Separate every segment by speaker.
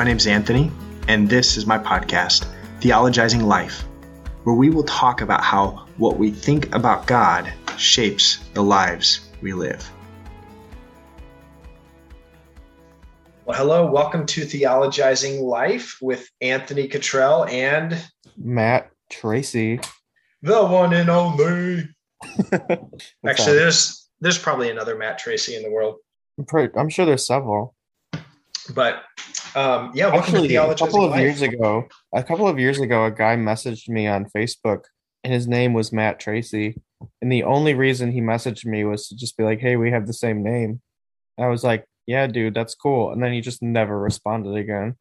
Speaker 1: Hello, my name's Anthony, and this is my podcast, Theologizing Life, where we will talk about how what we think about God shapes the lives we live. Well, hello, welcome to Theologizing Life with Anthony Cottrell and
Speaker 2: Matt Tracy.
Speaker 1: the one and only. Actually, there's there's probably another Matt Tracy in the world,
Speaker 2: I'm, pretty, I'm sure there's several.
Speaker 1: But um, yeah,
Speaker 2: Actually, a couple of
Speaker 1: Life.
Speaker 2: years ago, a couple of years ago, a guy messaged me on Facebook, and his name was Matt Tracy. And the only reason he messaged me was to just be like, "Hey, we have the same name." I was like, "Yeah, dude, that's cool." And then he just never responded again.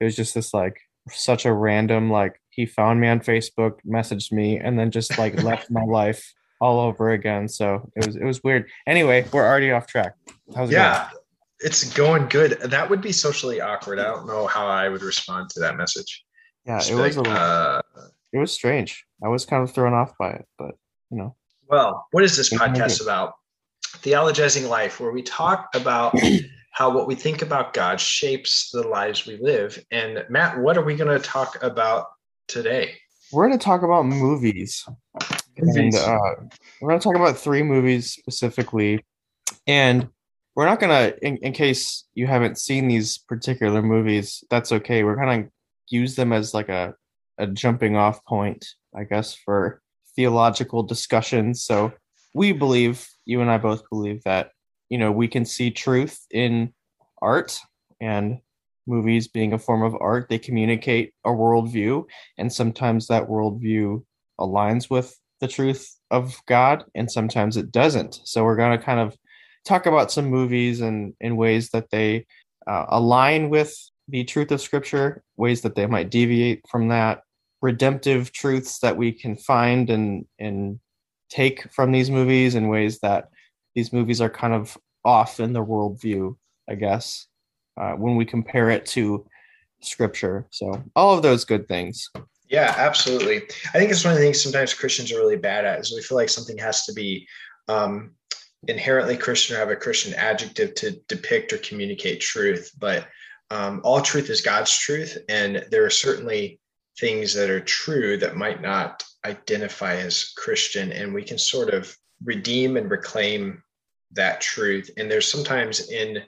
Speaker 2: It was just this like such a random like he found me on Facebook, messaged me, and then just like left my life all over again. So it was it was weird. Anyway, we're already off track. How's it
Speaker 1: Yeah, it's going good. That would be socially awkward. I don't know how I would respond to that message.
Speaker 2: Yeah,
Speaker 1: Just
Speaker 2: it was
Speaker 1: like,
Speaker 2: a,
Speaker 1: uh,
Speaker 2: it was strange. I was kind of thrown off by it, but you know,
Speaker 1: well, what is this podcast about? Theologizing life, where we talk about how what we think about God shapes the lives we live. And Matt, what are we going to talk about today?
Speaker 2: we're going to talk about movies. And
Speaker 1: Movies.
Speaker 2: uh, we're going to talk about three movies specifically. And we're not to, in, in case you haven't seen these particular movies, that's okay. We're to use them as like a, a jumping off point, I guess, for theological discussions. So we believe, you and I both believe that, you know, we can see truth in art and movies being a form of art. They communicate a worldview and sometimes that worldview aligns with the truth of God, and sometimes it doesn't. So we're going to kind of talk about some movies and in ways that they uh, align with the truth of Scripture, ways that they might deviate from that, redemptive truths that we can find and and take from these movies, and ways that these movies are kind of off in the worldview, I guess, uh, when we compare it to Scripture. So all of those good things.
Speaker 1: Yeah, absolutely. I think it's one of the things sometimes Christians are really bad at is we feel like something has to be um, inherently Christian or have a Christian adjective to depict or communicate truth. But um, all truth is God's truth, and there are certainly things that are true that might not identify as Christian, and we can sort of redeem and reclaim that truth. And there's sometimes in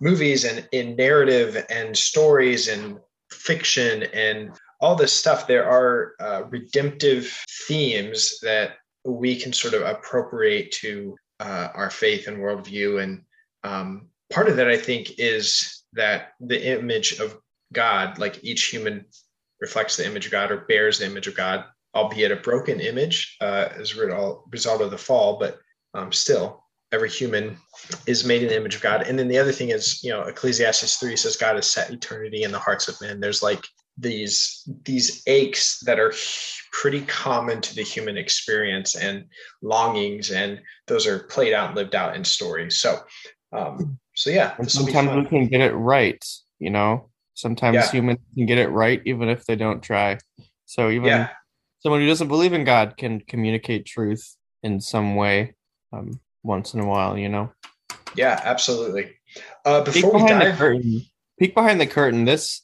Speaker 1: movies and in narrative and stories and fiction and all this stuff, there are uh, redemptive themes that we can sort of appropriate to uh, our faith and worldview. And um, part of that, I think, is that the image of God, like each human reflects the image of God or bears the image of God, albeit a broken image uh, as a result of the fall, but um, still, every human is made in the image of God. And then the other thing is, you know, Ecclesiastes 3 says God has set eternity in the hearts of men. There's like these these aches that are pretty common to the human experience and longings and those are played out and lived out in stories so um so yeah
Speaker 2: And
Speaker 1: this will be
Speaker 2: sometimes we can get it right, you know. Sometimes
Speaker 1: Yeah.
Speaker 2: humans can get it right even if they don't try. So even
Speaker 1: yeah
Speaker 2: someone who doesn't believe in God can communicate truth in some way um, once in a while, you know.
Speaker 1: yeah absolutely uh
Speaker 2: Peek
Speaker 1: before we
Speaker 2: behind the curtain. Peek behind the curtain. This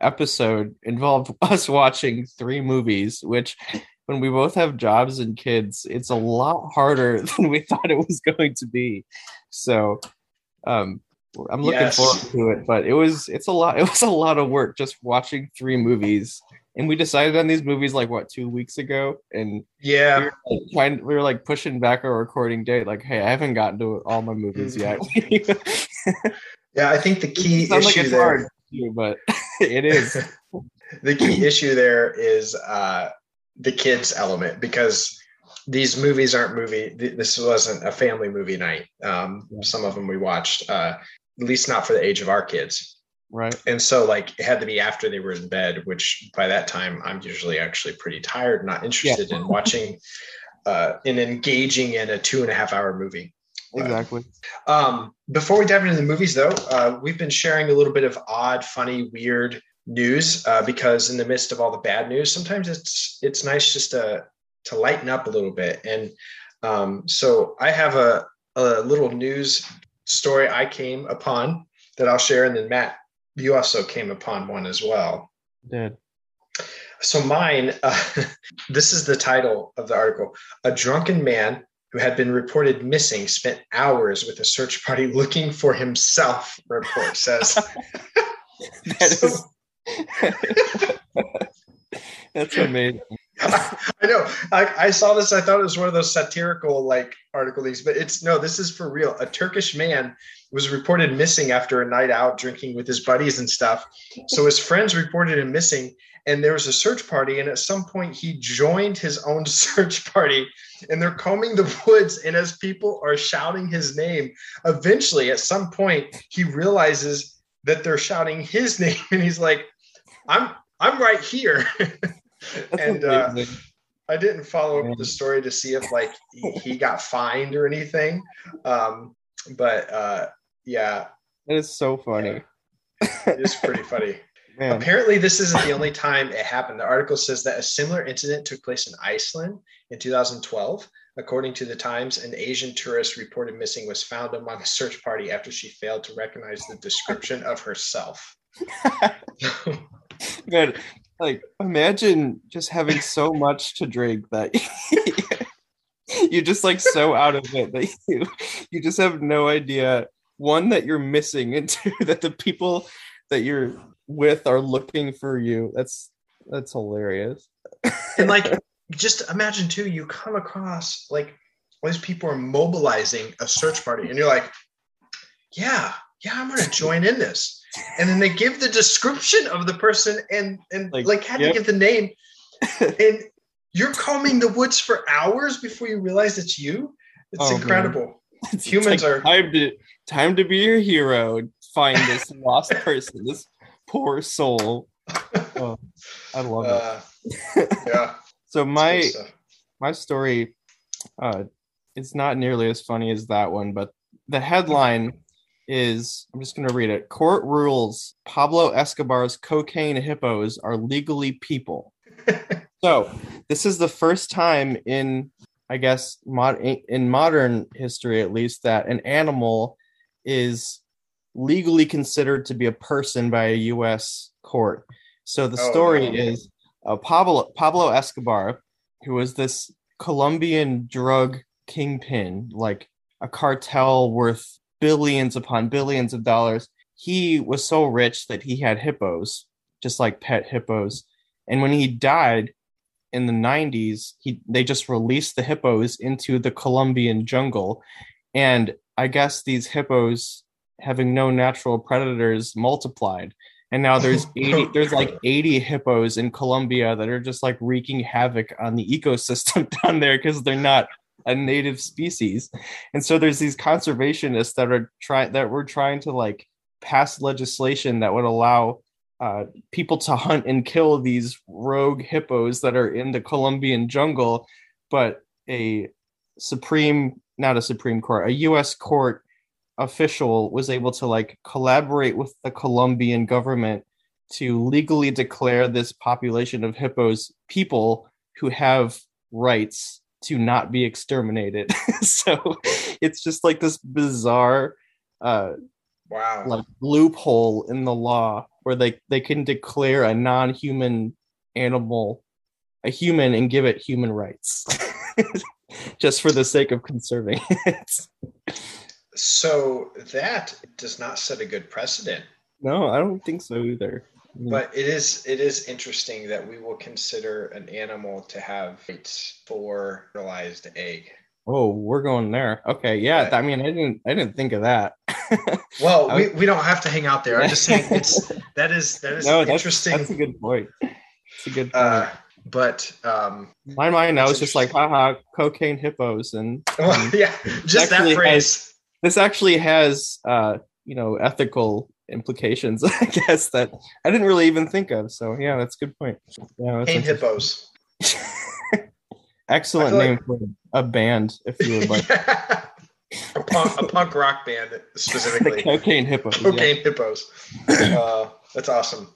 Speaker 2: episode involved us watching three movies, which when we both have jobs and kids, it's a lot harder than we thought it was going to be. So um I'm looking
Speaker 1: Yes.
Speaker 2: forward to it, but it was it's a lot it was a lot of work just watching three movies. And we decided on these movies like what two weeks ago, and we
Speaker 1: yeah
Speaker 2: were like trying we were like pushing back our recording date, like, hey, I haven't gotten to all my movies yet.
Speaker 1: yeah i think the key
Speaker 2: like
Speaker 1: issue
Speaker 2: it's
Speaker 1: there
Speaker 2: hard, too, but it is.
Speaker 1: the key issue there is uh the kids element because these movies aren't movie th- this wasn't a family movie night um
Speaker 2: Yeah.
Speaker 1: some of them we watched uh at least not for the age of our kids
Speaker 2: Right.
Speaker 1: and so like it had to be after they were in bed which by that time i'm usually actually pretty tired not interested in watching uh in engaging in a two and a half hour movie
Speaker 2: Exactly.
Speaker 1: um before we dive into the movies though uh we've been sharing a little bit of odd funny weird news uh because in the midst of all the bad news sometimes it's it's nice just to to lighten up a little bit and um so i have a a little news story i came upon that i'll share and then matt you also came upon one as well.
Speaker 2: Did.
Speaker 1: So mine, uh, this is the title of the article: "A drunken man who had been reported missing spent hours with a search party looking for himself." Report says.
Speaker 2: That That's amazing.
Speaker 1: I know. I, I saw this. I thought it was one of those satirical like article things, but it's no. This is for real. A Turkish man was reported missing after a night out drinking with his buddies and stuff. So his friends reported him missing, and there was a search party. And at some point, he joined his own search party, and they're combing the woods. And as people are shouting his name, eventually, at some point, he realizes that they're shouting his name, and he's like, "I'm I'm right here." And uh. I didn't follow up the story to see if like he, got fined or anything. Um, but uh, yeah,
Speaker 2: it is so funny.
Speaker 1: it's pretty funny.
Speaker 2: Man,
Speaker 1: Apparently, this isn't the only time it happened. The article says that a similar incident took place in Iceland in 2012. According to the Times, an Asian tourist reported missing was found among a search party after she failed to recognize the description of herself.
Speaker 2: man, like imagine just having so much to drink that you're just like so out of it that you you just have no idea one that you're missing and two that the people that you're with are looking for you. That's that's hilarious.
Speaker 1: and like just imagine too you come across like all these people are mobilizing a search party and you're like yeah yeah i'm gonna join in this and then they give the description of the person and and like,
Speaker 2: Like,
Speaker 1: had
Speaker 2: yep.
Speaker 1: to give the name and you're combing the woods for hours before you realize it's you it's
Speaker 2: Oh,
Speaker 1: incredible
Speaker 2: It's
Speaker 1: Humans
Speaker 2: like
Speaker 1: are-
Speaker 2: time to time to be your hero. Find this lost person, this poor soul. Oh, I love it.
Speaker 1: uh, yeah
Speaker 2: So my my story uh it's not nearly as funny as that one but the headline is i'm just going to read it court rules pablo escobar's cocaine hippos are legally people so this is the first time in i guess mod- in modern history at least that an animal is legally considered to be a person by a us court so the
Speaker 1: Oh,
Speaker 2: story
Speaker 1: no.
Speaker 2: is uh, pablo pablo escobar who was this Colombian drug kingpin, like a cartel worth billions upon billions of dollars. He was so rich that he had hippos, just like pet hippos. And when he died in the 90s, he they just released the hippos into the Colombian jungle. And I guess these hippos, having no natural predators, multiplied. And now there's 80 there's like 80 hippos in Colombia that are just like wreaking havoc on the ecosystem down there because they're not a native species. And so there's these conservationists that are trying that were trying to like pass legislation that would allow uh, people to hunt and kill these rogue hippos that are in the Colombian jungle, but a supreme, not a supreme court, a U.S. court official was able to like collaborate with the Colombian government to legally declare this population of hippos people who have rights to not be exterminated. so it's just like this bizarre uh
Speaker 1: wow
Speaker 2: like loophole in the law where they they can declare a non-human animal a human and give it human rights just for the sake of conserving it.
Speaker 1: so that does not set a good precedent
Speaker 2: no, I don't think so either.
Speaker 1: But it is it is interesting that we will consider an animal to have rights for fertilized egg.
Speaker 2: oh, we're going there. Okay, yeah.
Speaker 1: But-
Speaker 2: I mean, I didn't I didn't think of that.
Speaker 1: Well, we, we don't have to hang out there. I'm just saying it's that is that is
Speaker 2: no, that's,
Speaker 1: interesting.
Speaker 2: that's a good point. It's a good point.
Speaker 1: uh, but um,
Speaker 2: My mind, I was just like, haha, cocaine hippos, and
Speaker 1: well, yeah, just that phrase.
Speaker 2: This actually has uh you know ethical implications i guess that i didn't really even think of so yeah that's a good point yeah
Speaker 1: hippos.
Speaker 2: excellent name for a band if you would like
Speaker 1: Yeah. a, punk, a punk rock band specifically.
Speaker 2: cocaine hippos yeah.
Speaker 1: Cocaine hippos. Uh, that's awesome.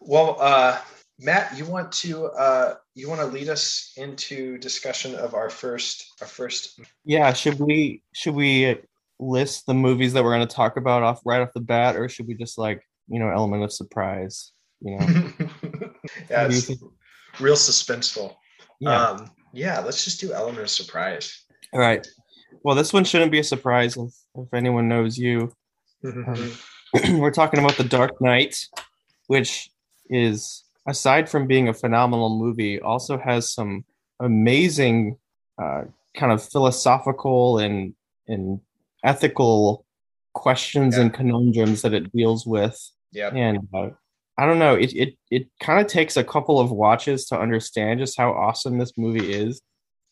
Speaker 1: Well, uh, Matt, you want to uh, you want to lead us into discussion of our first our first
Speaker 2: yeah should we should we list the movies that we're going to talk about off right off the bat, or should we just like you know element of surprise? You know,
Speaker 3: yeah, it's real suspenseful.
Speaker 2: yeah.
Speaker 3: Um, yeah, let's just do element of surprise.
Speaker 2: All right. Well, this one shouldn't be a surprise if, if anyone knows you. we're talking about The Dark Knight, which is, aside from being a phenomenal movie, also has some amazing uh, kind of philosophical and, and ethical questions and conundrums that it deals with.
Speaker 3: Yeah,
Speaker 2: And uh, I don't know, it, it, it kind of takes a couple of watches to understand just how awesome this movie is.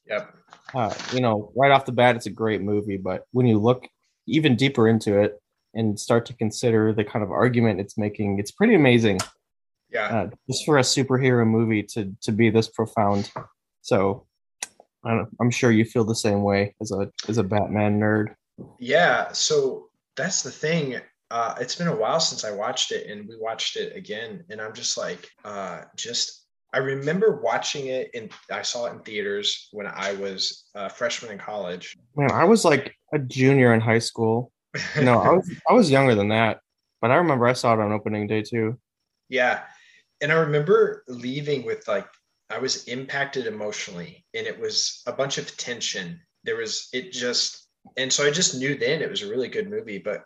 Speaker 3: Yep.
Speaker 2: Uh, you know, right off the bat, it's a great movie, but when you look even deeper into it and start to consider the kind of argument it's making, it's pretty amazing.
Speaker 3: Yeah.
Speaker 2: Uh, just for a superhero movie to to be this profound. So, I don't, I'm sure you feel the same way as a as a Batman nerd.
Speaker 3: Yeah, so that's the thing. Uh, it's been a while since I watched it, and we watched it again, and I'm just like, uh, just I remember watching it, and I saw it in theaters when I was a freshman in college.
Speaker 2: Man, I was like a junior in high school. No, I was I was younger than that, but I remember I saw it on opening day too.
Speaker 3: yeah, and I remember leaving with like I was impacted emotionally, and it was a bunch of tension. There was it just, and so I just knew then it was a really good movie, but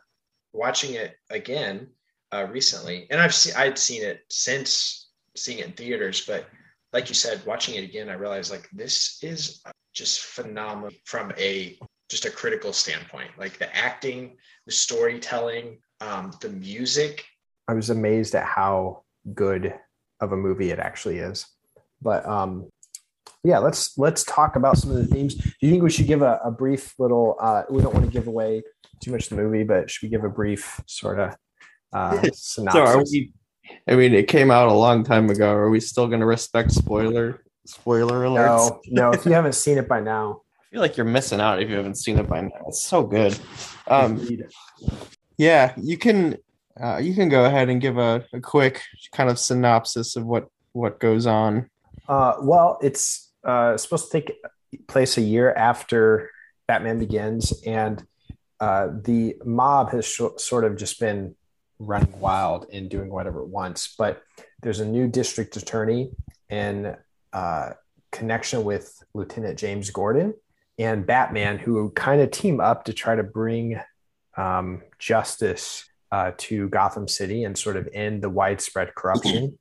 Speaker 3: watching it again uh, recently, and I've seen I'd seen it since seeing it in theaters, but like you said, watching it again, I realized like this is just phenomenal from a just a critical standpoint. Like the acting, the storytelling, um, the music.
Speaker 1: I was amazed at how good of a movie it actually is. But um, yeah, let's let's talk about some of the themes. Do you think we should give a, a brief little? Uh, we don't want to give away too much of the movie, but should we give a brief sort of uh,
Speaker 2: So are
Speaker 1: synopsis?
Speaker 2: we? I mean, it came out a long time ago. Are we still going to respect spoiler spoiler alerts?
Speaker 1: no, no. If you haven't seen it by now,
Speaker 2: I feel like you're missing out if you haven't seen it by now. It's so good. Um, yeah, you can uh, you can go ahead and give a, a quick kind of synopsis of what what goes on.
Speaker 1: Uh, well, it's uh, supposed to take place a year after Batman Begins, and uh, the mob has sh- sort of just been running wild and doing whatever it wants. But there's a new district attorney in uh, connection with Lieutenant James Gordon and Batman, who kind of team up to try to bring um, justice uh, to Gotham City and sort of end the widespread corruption.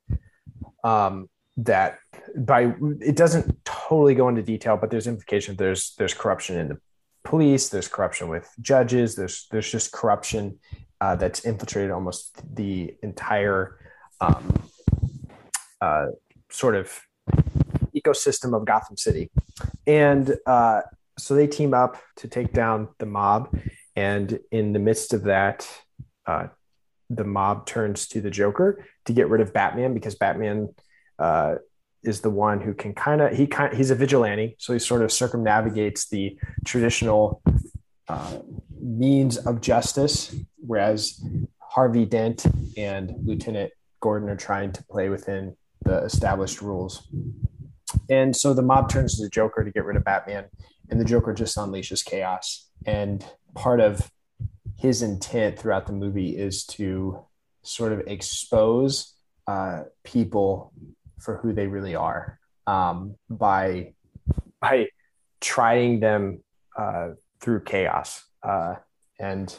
Speaker 1: Um, that by it doesn't totally go into detail, but there's implication there's there's corruption in the police, there's corruption with judges, there's there's just corruption uh, that's infiltrated almost the entire um, uh, sort of ecosystem of Gotham City, and uh, so they team up to take down the mob, and in the midst of that. Uh, the mob turns to the Joker to get rid of Batman because Batman uh, is the one who can kind of he kind he's a vigilante, so he sort of circumnavigates the traditional uh, means of justice, whereas Harvey Dent and Lieutenant Gordon are trying to play within the established rules. And so the mob turns to the Joker to get rid of Batman, and the Joker just unleashes chaos. And part of his intent throughout the movie is to sort of expose uh, people for who they really are um, by by trying them uh, through chaos. Uh, and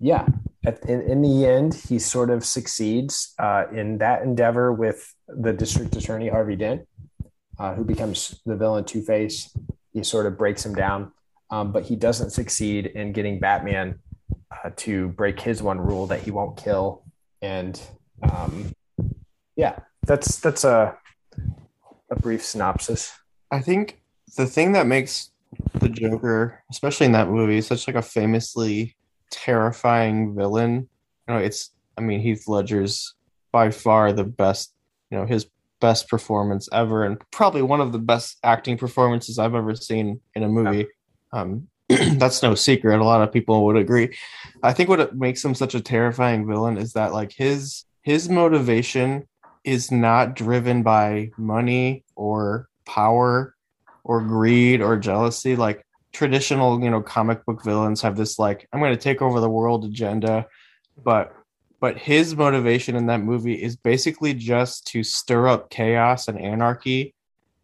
Speaker 1: yeah, at, in, in the end, he sort of succeeds uh, in that endeavor with the district attorney Harvey Dent, uh, who becomes the villain Two Face. He sort of breaks him down, um, but he doesn't succeed in getting Batman uh, to break his one rule that he won't kill. And um, yeah, that's that's a a brief synopsis.
Speaker 2: I think the thing that makes the Joker, especially in that movie, such like a famously terrifying villain. You know, it's I mean Heath Ledger's by far the best, you know, his best performance ever, and probably one of the best acting performances I've ever seen in a movie. Um, that's no secret. A lot of people would agree. I think what makes him such a terrifying villain is that like his his motivation is not driven by money or power or greed or jealousy. Like traditional, you know, comic book villains have this like I'm going to take over the world agenda, but but his motivation in that movie is basically just to stir up chaos and anarchy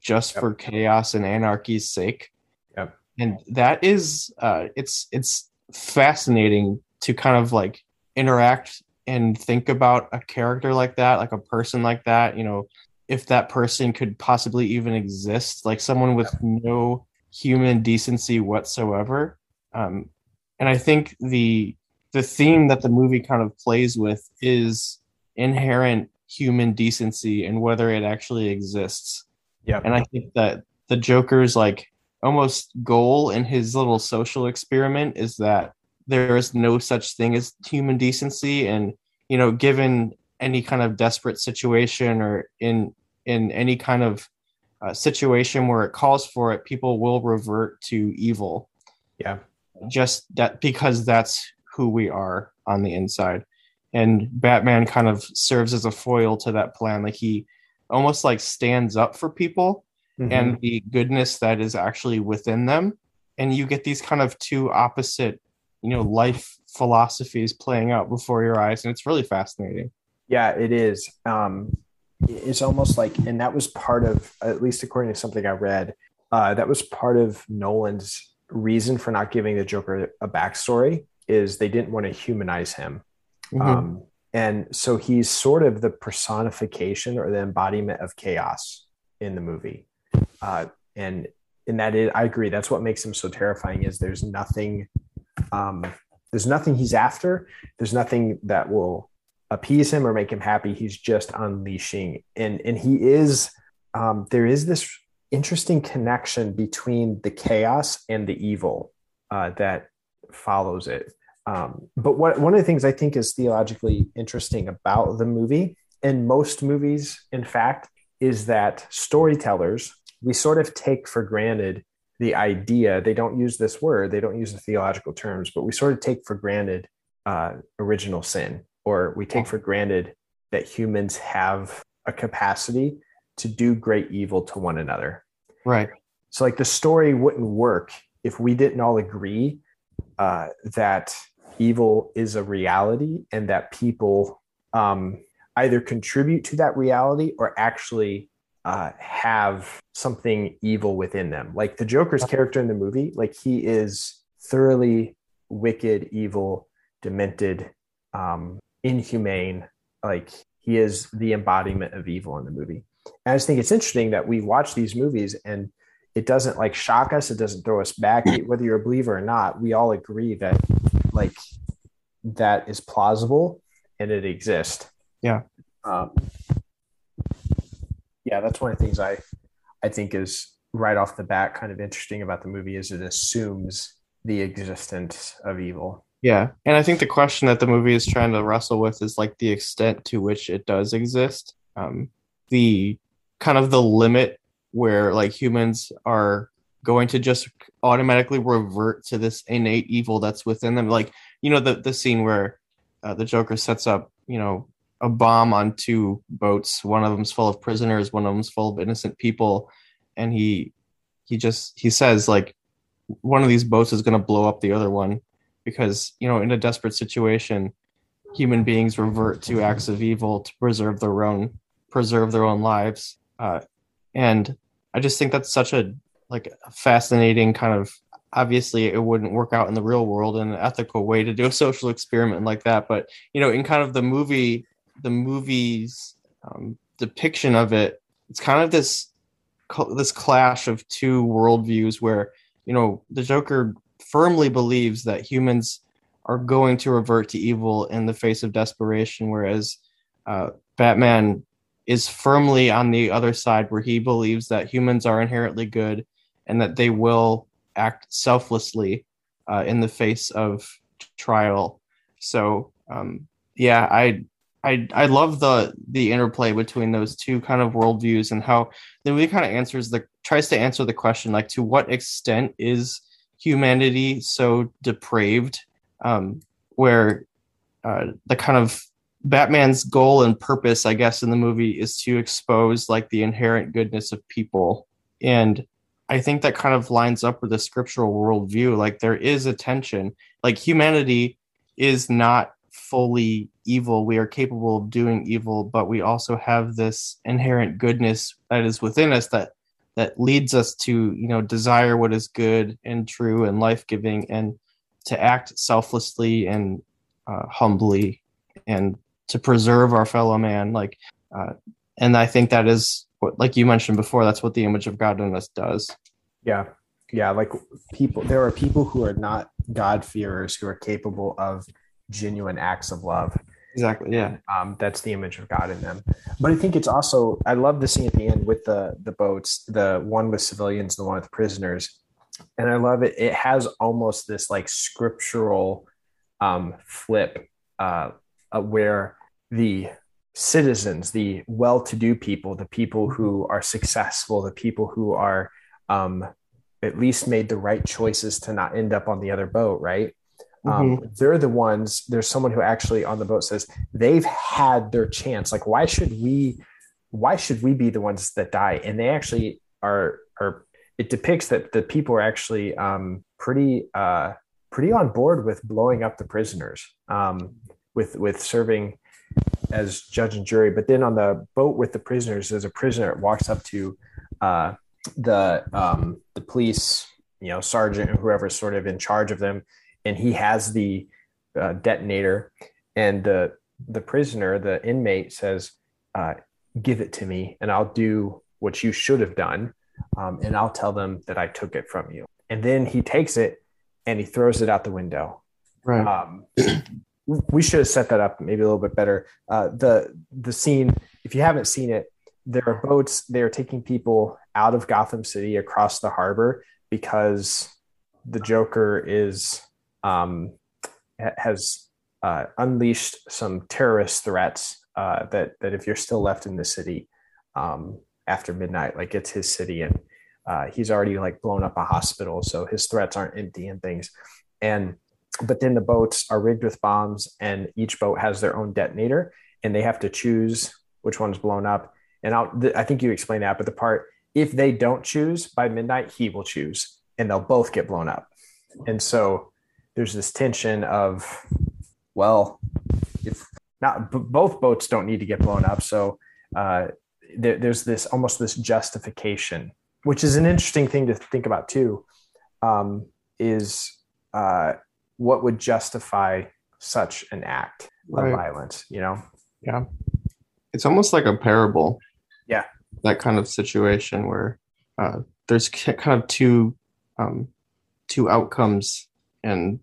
Speaker 2: just yep. for chaos and anarchy's sake.
Speaker 1: Yep.
Speaker 2: And that is uh it's it's fascinating to kind of like interact and think about a character like that, like a person like that, you know, if that person could possibly even exist, like someone with no human decency whatsoever. Um, and I think the the theme that the movie kind of plays with is inherent human decency and whether it actually exists.
Speaker 1: Yeah.
Speaker 2: And I think that the Joker's like almost goal in his little social experiment is that there is no such thing as human decency. And you know given any kind of desperate situation or in in any kind of uh, situation where it calls for it people will revert to evil.
Speaker 1: Yeah.
Speaker 2: Just that because that's who we are on the inside. And batman kind of serves as a foil to that plan. Like he almost like stands up for people mm-hmm. and the goodness that is actually within them. And you get these kind of two opposite you know life philosophies playing out before your eyes and it's really fascinating.
Speaker 1: Yeah it is. Um it's almost like and that was part of at least according to something i read uh that was part of nolan's reason for not giving the joker a backstory is they didn't want to humanize him. Mm-hmm. um and so he's sort of the personification or the embodiment of chaos in the movie uh and and that is i agree that's what makes him so terrifying is there's nothing um, there's nothing he's after. There's nothing that will appease him or make him happy. He's just unleashing, and and he is. Um, there is this interesting connection between the chaos and the evil uh, that follows it. Um, but what one of the things I think is theologically interesting about the movie, and most movies, in fact, is that storytellers we sort of take for granted the idea they don't use this word they don't use the theological terms but we sort of take for granted uh, original sin or we take for granted that humans have a capacity to do great evil to one another.
Speaker 2: Right.
Speaker 1: So like the story wouldn't work if we didn't all agree uh, that evil is a reality and that people um, either contribute to that reality or actually uh, have something evil within them. Like the Joker's character in the movie, like he is thoroughly wicked, evil, demented, um, inhumane. Like he is the embodiment of evil in the movie. And I just think it's interesting that we watch these movies and it doesn't like shock us. It doesn't throw us back. Whether you're a believer or not, we all agree that like that is plausible and it exists.
Speaker 2: Yeah.
Speaker 1: Um, yeah, that's one of the things I I think is right off the bat kind of interesting about the movie is it assumes the existence of evil.
Speaker 2: Yeah. And I think the question that the movie is trying to wrestle with is like the extent to which it does exist. Um, the kind of the limit where like humans are going to just automatically revert to this innate evil that's within them. Like, you know, the, the scene where uh, the Joker sets up, you know, a bomb on two boats. One of them's full of prisoners, one of them's full of innocent people, and he he just he says like one of these boats is going to blow up the other one because you know in a desperate situation human beings revert to acts of evil to preserve their own preserve their own lives. Uh, and i just think that's such a like fascinating kind of obviously it wouldn't work out in the real world in an ethical way to do a social experiment like that. But you know in kind of the movie the movie's um, depiction of it, it's kind of this this clash of two worldviews where you know the Joker firmly believes that humans are going to revert to evil in the face of desperation, whereas uh, Batman is firmly on the other side where he believes that humans are inherently good and that they will act selflessly uh, in the face of trial. So um, yeah, I I I love the the interplay between those two kind of worldviews and how the movie kind of answers the tries to answer the question like to what extent is humanity so depraved um, where uh, the kind of Batman's goal and purpose, I guess, in the movie is to expose like the inherent goodness of people and I think that kind of lines up with the scriptural worldview. Like there is a tension. Like humanity is not fully evil. We are capable of doing evil, but we also have this inherent goodness that is within us that that leads us to, you know, desire what is good and true and life-giving and to act selflessly and uh, humbly and to preserve our fellow man like uh, and i think that is what like you mentioned before that's what the image of god in us does
Speaker 1: yeah yeah like people there are people who are not god fearers who are capable of genuine acts of love.
Speaker 2: Exactly yeah.
Speaker 1: Um, that's the image of god in them. But i think it's also i love the scene at the end with the the boats the one with civilians the one with prisoners. And i love it it has almost this like scriptural um, flip uh, uh, where the citizens, the well-to-do people, the people who are successful, the people who are um, at least made the right choices to not end up on the other boat, right? Um, mm-hmm. they're the ones. There's someone who actually on the boat says they've had their chance. Like, why should we? Why should we be the ones that die? And they actually are. Are it depicts that the people are actually um, pretty uh, pretty on board with blowing up the prisoners, um, with with serving as judge and jury. But then on the boat with the prisoners, there's a prisoner that walks up to uh, the um, the police, you know, sergeant or whoever's sort of in charge of them, and he has the uh, detonator, and the the prisoner, the inmate, says, uh, "Give it to me, and I'll do what you should have done, um, and I'll tell them that I took it from you." And then he takes it and he throws it out the window.
Speaker 2: Right.
Speaker 1: Um, we should have set that up maybe a little bit better. Uh, the the scene, if you haven't seen it, there are boats. They are taking people out of Gotham City across the harbor because the Joker is um, has uh, unleashed some terrorist threats uh, that that if you're still left in the city um, after midnight, like it's his city and uh, he's already like blown up a hospital, so his threats aren't empty and things. And but then the boats are rigged with bombs and each boat has their own detonator and they have to choose which one's blown up and I'll, i think you explained that but the part if they don't choose by midnight he will choose and they'll both get blown up and so there's this tension of well if not both boats don't need to get blown up. So uh, there, there's this almost this justification which is an interesting thing to think about too um, is uh, what would justify such an act right. of violence you know?
Speaker 2: Yeah. It's almost like a parable.
Speaker 1: Yeah.
Speaker 2: That kind of situation where uh, there's kind of two um, two outcomes and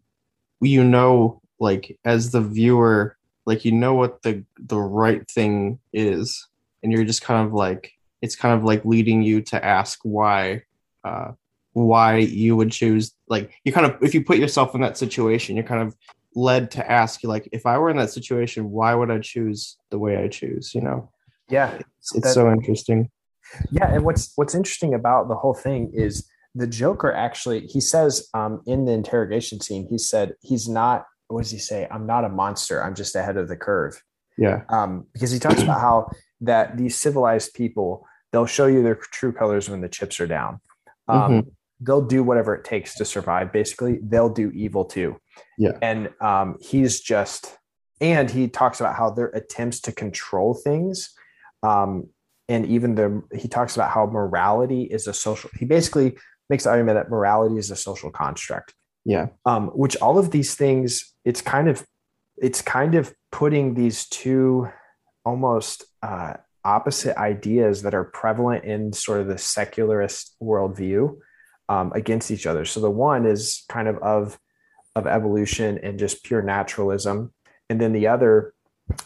Speaker 2: you know like as the viewer like you know what the the right thing is and you're just kind of like it's kind of like leading you to ask why uh, why you would choose like you kind of if you put yourself in that situation you're kind of led to ask like if i were in that situation why would i choose the way i choose you know?
Speaker 1: Yeah.
Speaker 2: It's, it's so interesting.
Speaker 1: Yeah and what's what's interesting about the whole thing is the joker actually he says um, in the interrogation scene he said he's not what does he say i'm not a monster i'm just ahead of the curve
Speaker 2: yeah
Speaker 1: um, because he talks about how that these civilized people they'll show you their true colors when the chips are down um, mm-hmm they'll do whatever it takes to survive. Basically, they'll do evil too.
Speaker 2: Yeah.
Speaker 1: And um, he's just, and he talks about how their attempts to control things, um, and even the he talks about how morality is a social. He basically makes the argument that morality is a social construct.
Speaker 2: Yeah.
Speaker 1: Um, which all of these things, it's kind of, it's kind of putting these two almost uh, opposite ideas that are prevalent in sort of the secularist worldview um, against each other. So the one is kind of of of evolution and just pure naturalism, and then the other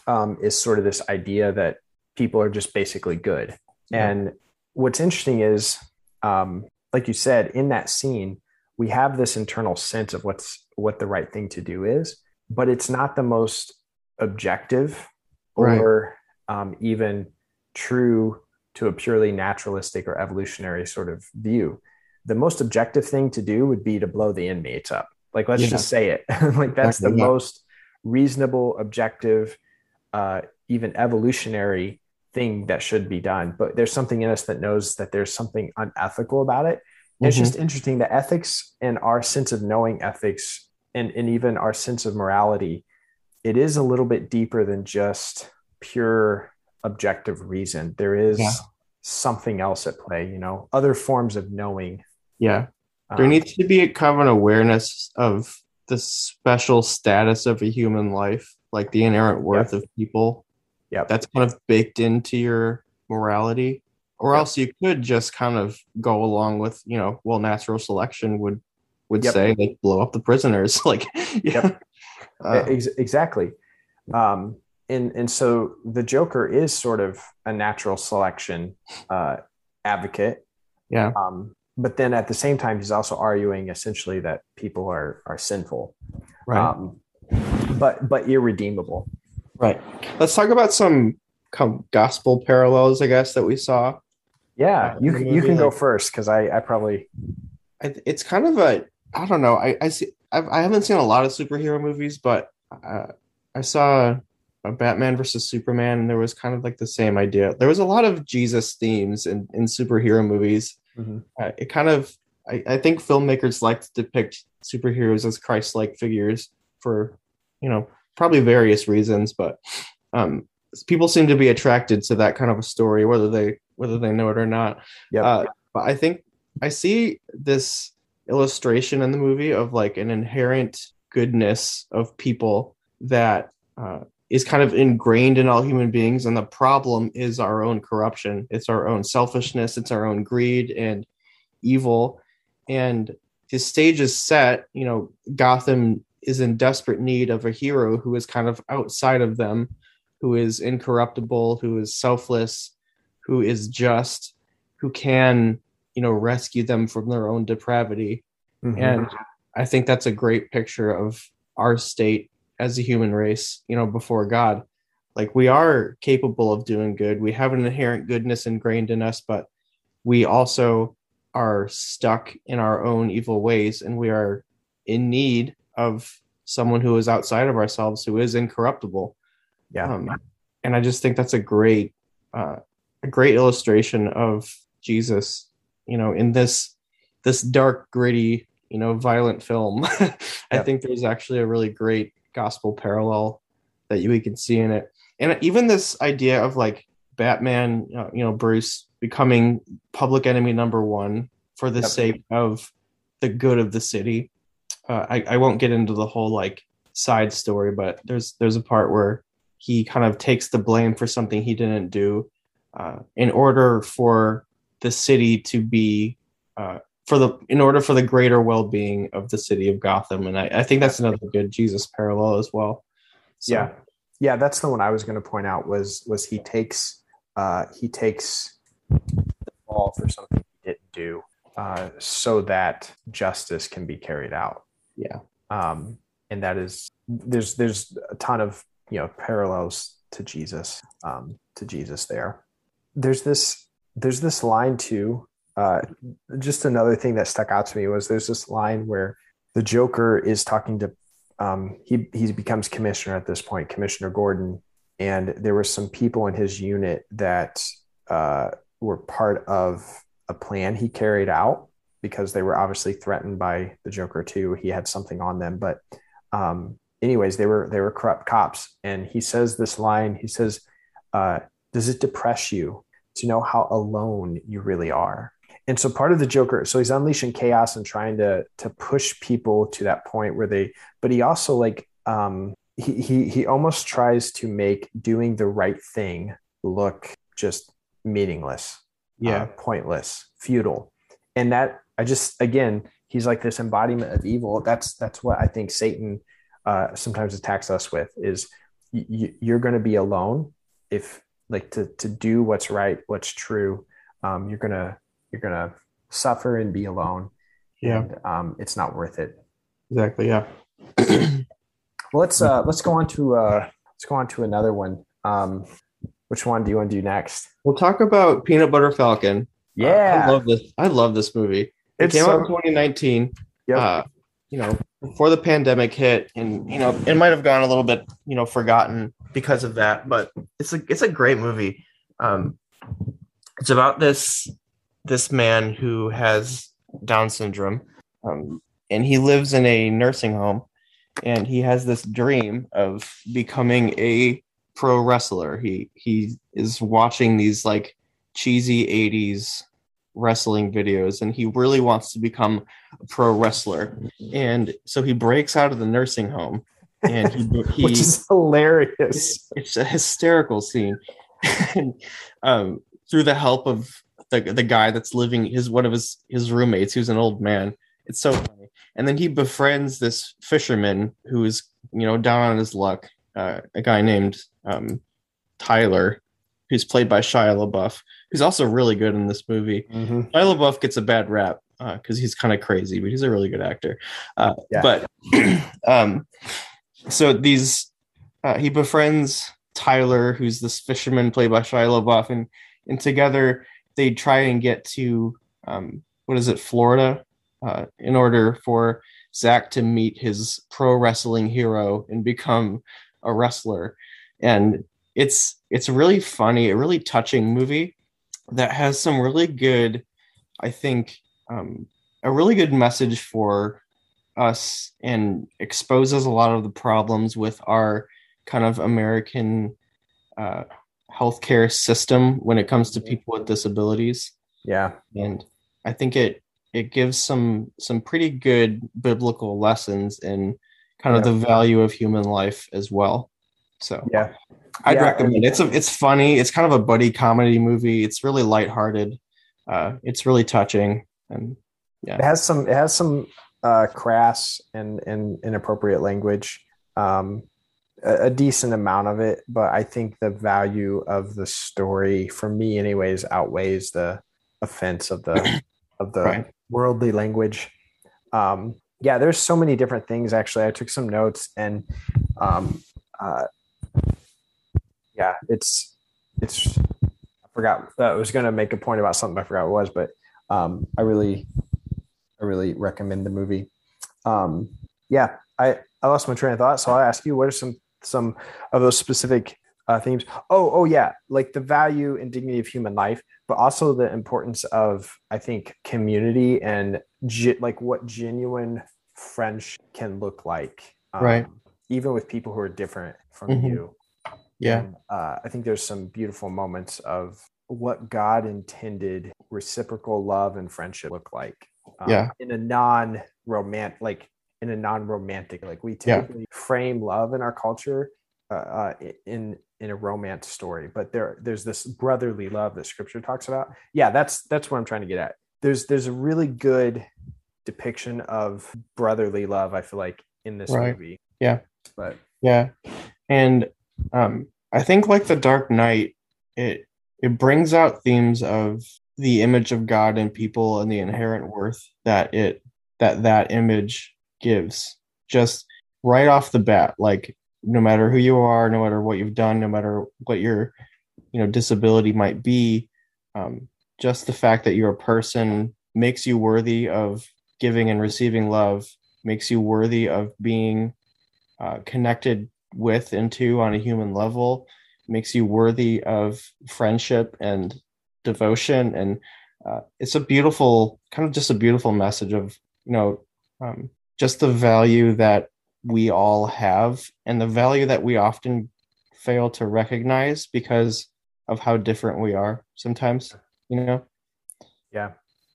Speaker 1: um, is sort of this idea that people are just basically good. Yeah. And what's interesting is, um, like you said, in that scene, we have this internal sense of what's what the right thing to do is, but it's not the most objective or um, even true to a purely naturalistic or evolutionary sort of view the most objective thing to do would be to blow the inmates up. Like, let's yeah. just say it. like, that's the yeah. most reasonable, objective, uh, even evolutionary thing that should be done. But there's something in us that knows that there's something unethical about it. It's
Speaker 2: Mhm.
Speaker 1: just interesting that ethics and our sense of knowing ethics and, and even our sense of morality, it is a little bit deeper than just pure objective reason. There is
Speaker 2: Yeah.
Speaker 1: something else at play, you know, other forms of knowing.
Speaker 2: yeah. There
Speaker 1: Um,
Speaker 2: needs to be a kind of an awareness of the special status of a human life, like the inherent worth of people.
Speaker 1: Yep.
Speaker 2: That's kind of baked into your morality. Or
Speaker 1: Yep.
Speaker 2: else you could just kind of go along with, you know, well, natural selection would would
Speaker 1: Yep.
Speaker 2: say like blow up the prisoners. like yeah. Uh,
Speaker 1: Ex- exactly. Um, and and so the Joker is sort of a natural selection uh, advocate.
Speaker 2: Yeah.
Speaker 1: Um, but then at the same time, he's also arguing essentially that people are are sinful,
Speaker 2: right.
Speaker 1: um, but but irredeemable.
Speaker 2: Right. Let's talk about some gospel parallels, I guess, that we saw.
Speaker 1: Yeah,
Speaker 2: Uh,
Speaker 1: you can- you can go first because I I probably
Speaker 2: I, it's kind of a I don't know. I I see. I've, I haven't seen a lot of superhero movies, but uh, I saw a Batman versus Superman, and there was kind of like the same idea. There was a lot of Jesus themes in in superhero movies.
Speaker 1: Mhm.
Speaker 2: Uh, it kind of I, I think filmmakers like to depict superheroes as Christ-like figures for you know probably various reasons, but um, people seem to be attracted to that kind of a story, whether they whether they know it or not.
Speaker 1: Yeah.
Speaker 2: Uh, but I think I see this illustration in the movie of like an inherent goodness of people that uh, is kind of ingrained in all human beings. And the problem is our own corruption, it's our own selfishness, it's our own greed and evil. And the stage is set, you know, Gotham is in desperate need of a hero who is kind of outside of them, who is incorruptible, who is selfless, who is just, who can you know rescue them from their own depravity.
Speaker 1: Mhm.
Speaker 2: and i think that's a great picture of our state as a human race you know before god. Like we are capable of doing good. We have an inherent goodness ingrained in us but we also are stuck in our own evil ways and we are in need of someone who is outside of ourselves who is incorruptible
Speaker 1: yeah
Speaker 2: um, and I just think that's a great, uh, a great illustration of Jesus. You know, in this this dark, gritty, you know, violent film. I think there's actually a really great gospel parallel that you, we can see in it, and even this idea of like Batman, you know, you know, Bruce becoming public enemy number one for the
Speaker 1: Yep.
Speaker 2: sake of the good of the city. Uh, I, I won't get into the whole like side story, but there's there's a part where he kind of takes the blame for something he didn't do uh, in order for the city to be uh, for the in order for the greater well-being of the city of Gotham, and I, I think that's another good Jesus parallel as well. So,
Speaker 1: Yeah. yeah that's the one i was going to point out was was he takes uh he takes the fall for something he didn't do uh so that justice can be carried out
Speaker 2: yeah,
Speaker 1: um and that is there's there's a ton of you know parallels to jesus um to jesus there. There's this there's this line too uh just another thing that stuck out to me was there's this line where the joker is talking to um he he becomes commissioner at this point commissioner gordon. And there were some people in his unit that uh were part of a plan he carried out because they were obviously threatened by the joker too. He had something on them but um anyways they were they were corrupt cops. And he says this line he says uh does it depress you to know how alone you really are? And so part of the joker so he's unleashing chaos and trying to to push people to that point where they but he also like um he he, he almost tries to make doing the right thing look just meaningless
Speaker 2: yeah,
Speaker 1: uh, pointless, futile. And that I just again, he's like this embodiment of evil. That's that's what I think Satan uh, sometimes attacks us with is y- you're going to be alone if like to to do what's right, what's true. Um, you're gonna you're gonna suffer and be alone.
Speaker 2: yeah,
Speaker 1: And, um, it's not worth it.
Speaker 2: exactly. Yeah,
Speaker 1: Well, let's uh, let's go on to uh, let's go on to another one. Um, which one do you want to do next?
Speaker 2: we'll talk about Peanut Butter Falcon. Uh,
Speaker 1: Yeah,
Speaker 2: I love this. I love this movie. It
Speaker 1: It's
Speaker 2: came
Speaker 1: so-
Speaker 2: out in 2019.
Speaker 1: Yeah,
Speaker 2: Uh, you know, before the pandemic hit, and you know, it might have gone a little bit, you know, forgotten because of that. But it's a it's a great movie. Um, it's about this this man who has Down syndrome, um, and he lives in a nursing home, and he has this dream of becoming a pro wrestler. He he is watching these like cheesy '80s wrestling videos, and he really wants to become a pro wrestler. And so he breaks out of the nursing home, and he, he
Speaker 1: which is hilarious.
Speaker 2: It's a hysterical scene. and, um, through the help of the the guy that's living his one of his his roommates, who's an old man. It's so funny. And then he befriends this fisherman who is you know down on his luck. Uh, a guy named um, Tyler, who's played by Shia LaBeouf, who's also really good in this movie.
Speaker 1: Mm-hmm.
Speaker 2: Shia LaBeouf gets a bad rap because uh, he's kind of crazy, but he's a really good actor. Uh,
Speaker 1: Yeah.
Speaker 2: But um, so these uh, he befriends Tyler, who's this fisherman played by Shia LaBeouf, and and together they try and get to um, what is it, Florida, uh, in order for Zach to meet his pro wrestling hero and become a wrestler. And it's it's a really funny, a really touching movie that has some really good, I think, um, a really good message for us and exposes a lot of the problems with our kind of American uh, healthcare system when it comes to people with disabilities.
Speaker 1: Yeah.
Speaker 2: And I think it it gives some some pretty good biblical lessons in kind of
Speaker 1: Yeah.
Speaker 2: the value of human life as well. So
Speaker 1: Yeah.
Speaker 2: I'd
Speaker 1: Yeah,
Speaker 2: recommend. It's a, it's funny. It's kind of a buddy comedy movie. It's really lighthearted. Uh, it's really touching. And yeah,
Speaker 1: It has some it has some uh crass and, and inappropriate language. Um a, a decent amount of it, but I think the value of the story for me anyways outweighs the offense of the of the
Speaker 2: Right.
Speaker 1: worldly language. Um yeah, there's so many different things actually. I took some notes and um uh yeah, it's it's I forgot I was gonna make a point about something I forgot what it was, but um I really I really recommend the movie. Um, yeah, I, I lost my train of thought, so I'll ask you what are some some of those specific uh, themes? Oh, oh yeah, like the value and dignity of human life, but also the importance of I think community and ge- like what genuine friendship can look like, um,
Speaker 2: Right.
Speaker 1: Even with people who are different from
Speaker 2: Mhm.
Speaker 1: you.
Speaker 2: Yeah,
Speaker 1: And, uh, I think there's some beautiful moments of what God intended reciprocal love and friendship look like. um,
Speaker 2: Yeah.
Speaker 1: In a non romantic, like in a non romantic, like we
Speaker 2: Yeah.
Speaker 1: typically frame love in our culture uh, uh, in in a romance story, but there there's this brotherly love that Scripture talks about. Yeah, that's that's what I'm trying to get at. There's there's a really good depiction of brotherly love. I feel like in this
Speaker 2: Right.
Speaker 1: movie.
Speaker 2: Yeah.
Speaker 1: but
Speaker 2: yeah. And um, I think like the Dark Knight, it it brings out themes of the image of God in people and the inherent worth that it that that image gives. Just right off the bat, like no matter who you are, no matter what you've done, no matter what your you know disability might be, um, just the fact that you're a person makes you worthy of giving and receiving love, makes you worthy of being uh, connected with and to on a human level, makes you worthy of friendship and devotion, and uh, it's a beautiful kind of just a beautiful message of you know um, just the value that we all have and the value that we often fail to recognize because of how different we are sometimes you know?
Speaker 1: Yeah,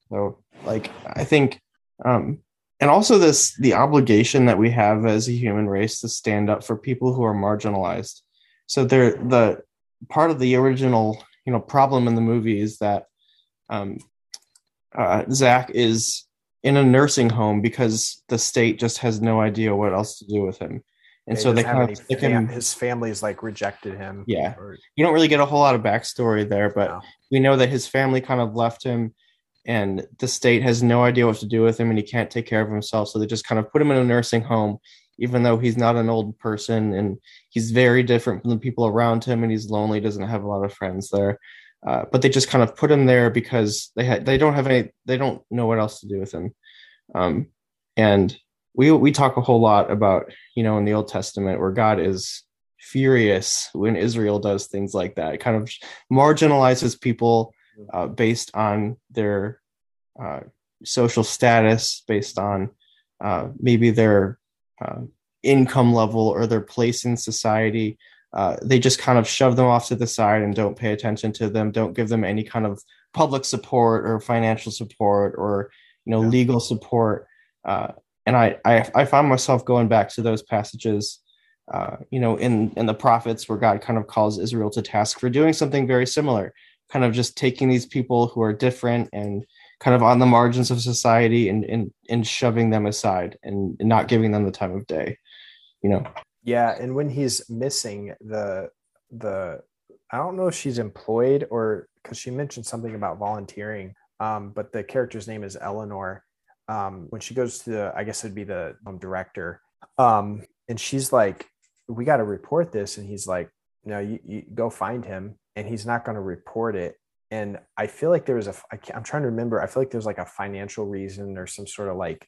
Speaker 2: so like I think um and also this the obligation that we have as a human race to stand up for people who are marginalized. So there the part of the original, you know, problem in the movie is that um uh Zach is in a nursing home because the state just has no idea what else to do with him. And
Speaker 1: Yeah,
Speaker 2: so they kind of stick
Speaker 1: fam-
Speaker 2: him
Speaker 1: his family's like rejected him.
Speaker 2: Yeah.
Speaker 1: Or-
Speaker 2: you don't really get a whole lot of backstory there, but
Speaker 1: No.
Speaker 2: we know that his family kind of left him and the state has no idea what to do with him and he can't take care of himself. So they just kind of put him in a nursing home, even though he's not an old person and he's very different from the people around him and he's lonely, doesn't have a lot of friends there. Uh, but they just kind of put him there because they had they don't have any they don't know what else to do with him. Um, and we we talk a whole lot about you know in the Old Testament where God is furious when Israel does things like that. It kind of marginalizes people uh, based on their uh, social status, based on uh, maybe their uh, income level or their place in society. Uh, they just kind of shove them off to the side and don't pay attention to them, don't give them any kind of public support or financial support or you know yeah. legal support. Uh, and I, I I find myself going back to those passages uh, you know, in in the prophets where God kind of calls Israel to task for doing something very similar, kind of just taking these people who are different and kind of on the margins of society and and, and shoving them aside and, not giving them the time of day, you know.
Speaker 1: Yeah, and when he's missing the the I don't know if she's employed or because she mentioned something about volunteering, um, but the character's name is Eleanor. Um, when she goes to the, I guess it'd be the um, director, um, and she's like, we got to report this and he's like no you, you go find him and he's not going to report it. And i feel like there was a I i'm trying to remember i feel like there's like a financial reason or some sort of like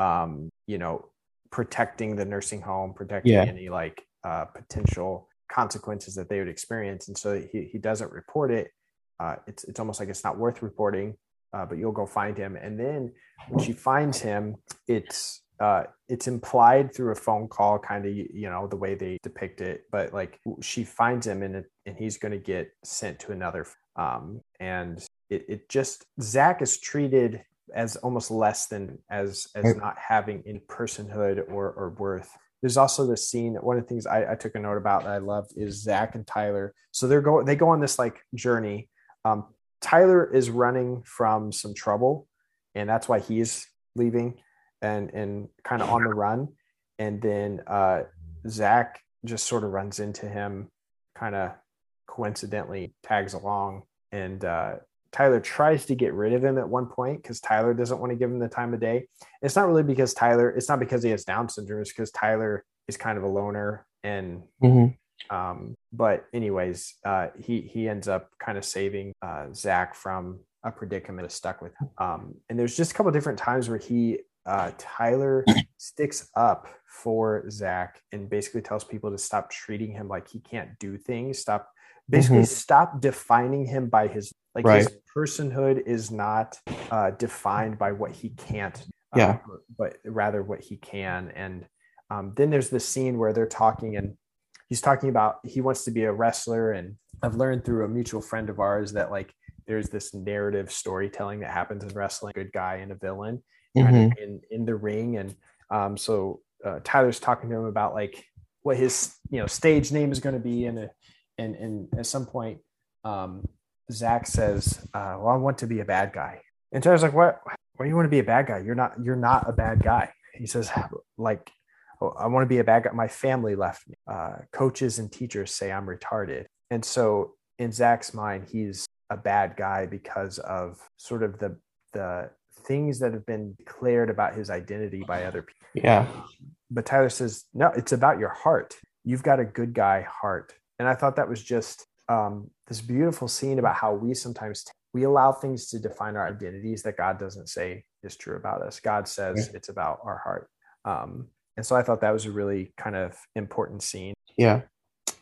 Speaker 1: um you know protecting the nursing home protecting yeah. any like uh potential consequences that they would experience. And so he, he doesn't report it. Uh it's it's almost like it's not worth reporting uh, but you'll go find him. And then when she finds him it's uh, it's implied through a phone call, kind of, you know, the way they depict it. But like she finds him and, and he's going to get sent to another. Um, and it, it just, Zach is treated as almost less than as, as not having any personhood or, or worth. There's also the scene. One of the things I, I took a note about that I loved is Zach and Tyler. So they're going, they go on this like journey. Um, Tyler is running from some trouble and that's why he's leaving and and kind of on the run, and then uh, Zach just sort of runs into him, kind of coincidentally tags along, and uh, Tyler tries to get rid of him at one point because Tyler doesn't want to give him the time of day. It's not really because Tyler. It's not because he has Down syndrome. It's because Tyler is kind of a loner and. Mm-hmm. Um, but anyways, uh, he he ends up kind of saving uh, Zach from a predicament of stuck with him. Um, and there's just a couple different times where he uh, Tyler sticks up for Zach and basically tells people to stop treating him like he can't do things. Stop, basically, mm-hmm. stop defining him by his like right. his personhood is not uh, defined by what he can't.
Speaker 2: Uh, yeah,
Speaker 1: but, but, rather what he can. And um, then there's the scene where they're talking and he's talking about he wants to be a wrestler and I've learned through a mutual friend of ours that like there's this narrative storytelling that happens in wrestling, good guy and a villain mm-hmm. in in the ring, and um, so uh, Tyler's talking to him about like what his you know stage name is going to be, and and and at some point, um, Zach says, uh, "Well, I want to be a bad guy," and Tyler's like, "What? Why do you want to be a bad guy? You're not. You're not a bad guy." He says, "Like." Oh, I want to be a bad guy. My family left me. Uh, coaches and teachers say I'm retarded. And so in Zach's mind, he's a bad guy because of sort of the the things that have been declared about his identity by other people.
Speaker 2: Yeah.
Speaker 1: But Tyler says, no, it's about your heart. You've got a good guy heart. And I thought that was just um, this beautiful scene about how we sometimes t- we allow things to define our identities that God doesn't say is true about us. God says yeah. it's about our heart. Um, and so I thought that was a really kind of important scene.
Speaker 2: Yeah.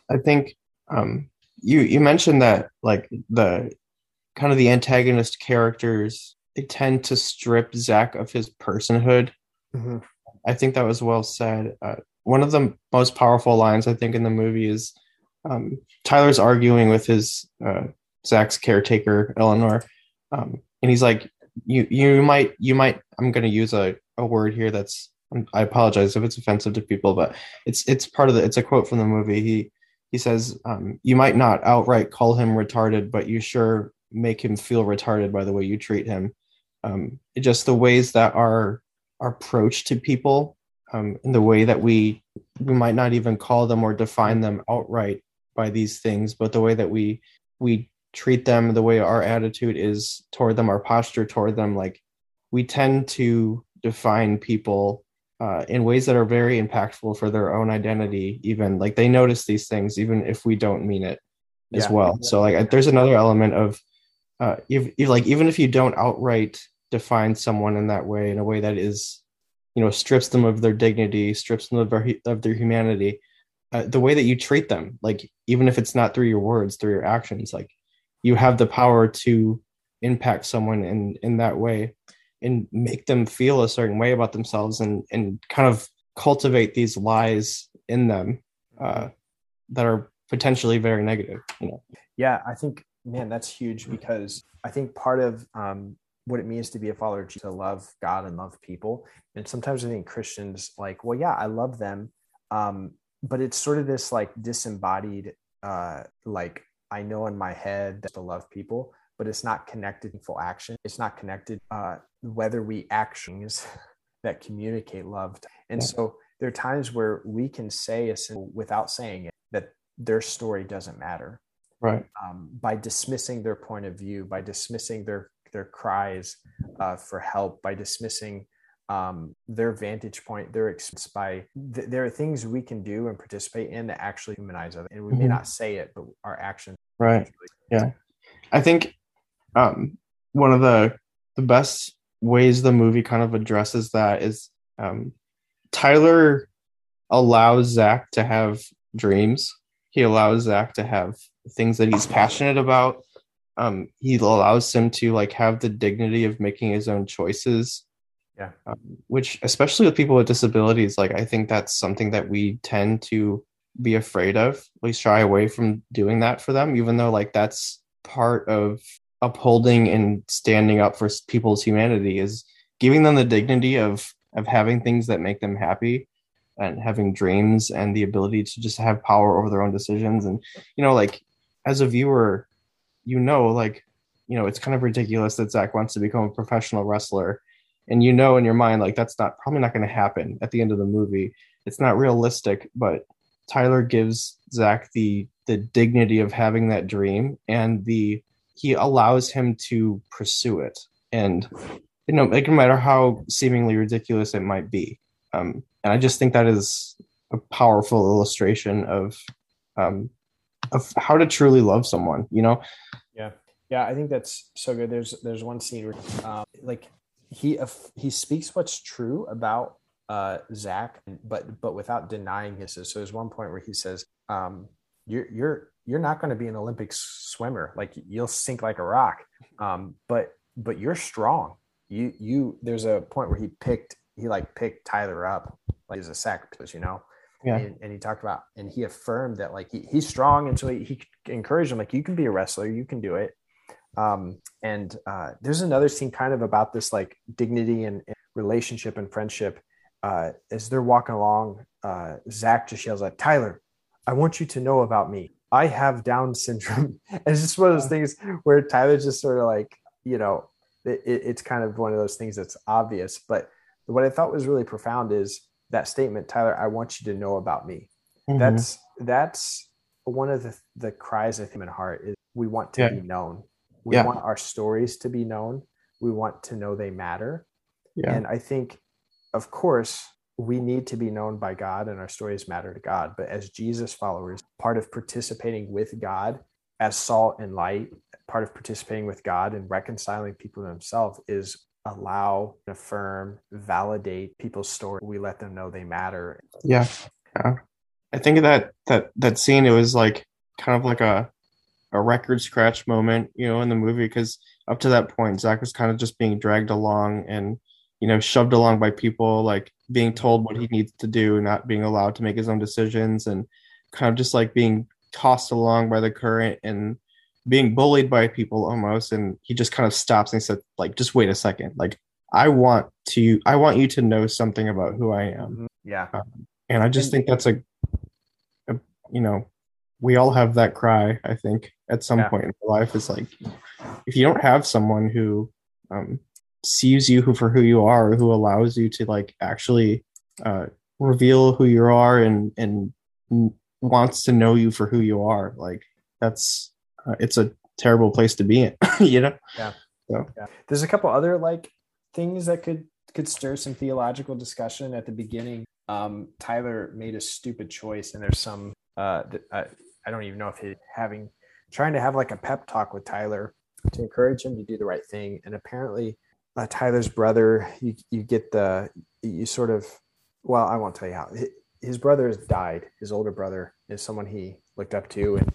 Speaker 2: I think um, you you mentioned that like the kind of the antagonist characters they tend to strip Zach of his personhood. Mm-hmm. I think that was well said. Uh, one of the most powerful lines I think in the movie is um, Tyler's arguing with his uh, Zach's caretaker Eleanor, um, and he's like, "You you might you might I'm going to use a, a word here that's I apologize if it's offensive to people, but it's it's part of the it's a quote from the movie. He he says, um, "You might not outright call him retarded, but you sure make him feel retarded by the way you treat him." Um, just the ways that our our approach to people um, and the way that we we might not even call them or define them outright by these things but the way that we we treat them the way our attitude is toward them our posture toward them like we tend to define people uh, in ways that are very impactful for their own identity even like they notice these things even if we don't mean it as yeah. well so like there's another element of uh, if, if like even if you don't outright define someone in that way in a way that is you know strips them of their dignity strips them of their, of their humanity. Uh, the way that you treat them like even if it's not through your words through your actions like you have the power to impact someone in in that way and make them feel a certain way about themselves and and kind of cultivate these lies in them uh, that are potentially very negative you know?
Speaker 1: Yeah i think man that's huge because i think part of um, what it means to be a follower to love god and love people. And sometimes i think christians like well yeah i love them um, but it's sort of this like disembodied uh, like i know in my head that to love people but it's not connected to full action. It's not connected uh, whether we actions that communicate love and yeah. so there are times where we can say a without saying it that their story doesn't matter.
Speaker 2: Right.
Speaker 1: Um, by dismissing their point of view by dismissing their their cries uh, for help by dismissing um, their vantage point their experience by th- there are things we can do and participate in that actually humanize others and we mm-hmm. may not say it but our actions
Speaker 2: right yeah i think um, one of the the best ways the movie kind of addresses that is um, tyler allows zach to have dreams he allows Zach to have things that he's passionate about. Um, he allows him to like have the dignity of making his own choices.
Speaker 1: Yeah.
Speaker 2: Um, which, especially with people with disabilities, like I think that's something that we tend to be afraid of. We shy away from doing that for them, even though like that's part of upholding and standing up for people's humanity is giving them the dignity of of having things that make them happy and having dreams and the ability to just have power over their own decisions and you know like as a viewer you know like you know it's kind of ridiculous that zach wants to become a professional wrestler. And you know in your mind like that's not probably not going to happen at the end of the movie. It's not realistic but tyler gives zach the the dignity of having that dream and the he allows him to pursue it. And you know like no matter how seemingly ridiculous it might be um, and I just think that is a powerful illustration of um, of how to truly love someone. You know?
Speaker 1: Yeah, yeah. I think that's so good. There's there's one scene where um, like he he speaks what's true about uh, Zach, but but without denying his. So there's one point where he says, um, "You're you're you're not going to be an Olympic swimmer. Like you'll sink like a rock. Um, but but you're strong. You you. There's a point where he picked he like picked Tyler up like as a sacrifice, you know.
Speaker 2: Yeah.
Speaker 1: And, and, he talked about and he affirmed that like he, he's strong, and so he, he encouraged him like you can be a wrestler, you can do it. Um, and uh, there's another scene kind of about this like dignity and, and relationship and friendship. Uh, as they're walking along, uh, Zach just yells at Tyler, "I want you to know about me. I have Down syndrome." and it's just one of those things where Tyler's just sort of like, you know, it, it's kind of one of those things that's obvious, but what I thought was really profound is that statement, Tyler, I want you to know about me. Mm-hmm. That's that's one of the, the cries of human heart is we want to yeah. be known. We yeah. want our stories to be known. We want to know they matter. Yeah. And I think, of course, we need to be known by God and our stories matter to God. But as Jesus followers, part of participating with God as salt and light, part of participating with God and reconciling people to himself is allow, affirm, validate people's story. We let them know they matter.
Speaker 2: Yeah. yeah. I think that that that scene it was like kind of like a a record scratch moment, you know, in the movie because up to that point Zach was kind of just being dragged along and you know shoved along by people like being told what he needs to do, not being allowed to make his own decisions and kind of just like being tossed along by the current and being bullied by people almost and he just kind of stops and he said like just wait a second like i want to i want you to know something about who i am
Speaker 1: mm-hmm. yeah
Speaker 2: um, and i just think that's a, a, you know we all have that cry i think at some yeah. point in life is like if you don't have someone who um, sees you who for who you are who allows you to like actually uh, reveal who you are and and wants to know you for who you are like that's uh, it's a terrible place to be in you know?
Speaker 1: Yeah. So. Yeah. there's a couple other like things that could could stir some theological discussion at the beginning. Um tyler made a stupid choice and there's some uh I, I don't even know if he having trying to have like a pep talk with tyler to encourage him to do the right thing. And apparently uh, tyler's brother you you get the you sort of well i won't tell you how. His brother has died. His older brother is someone he looked up to. And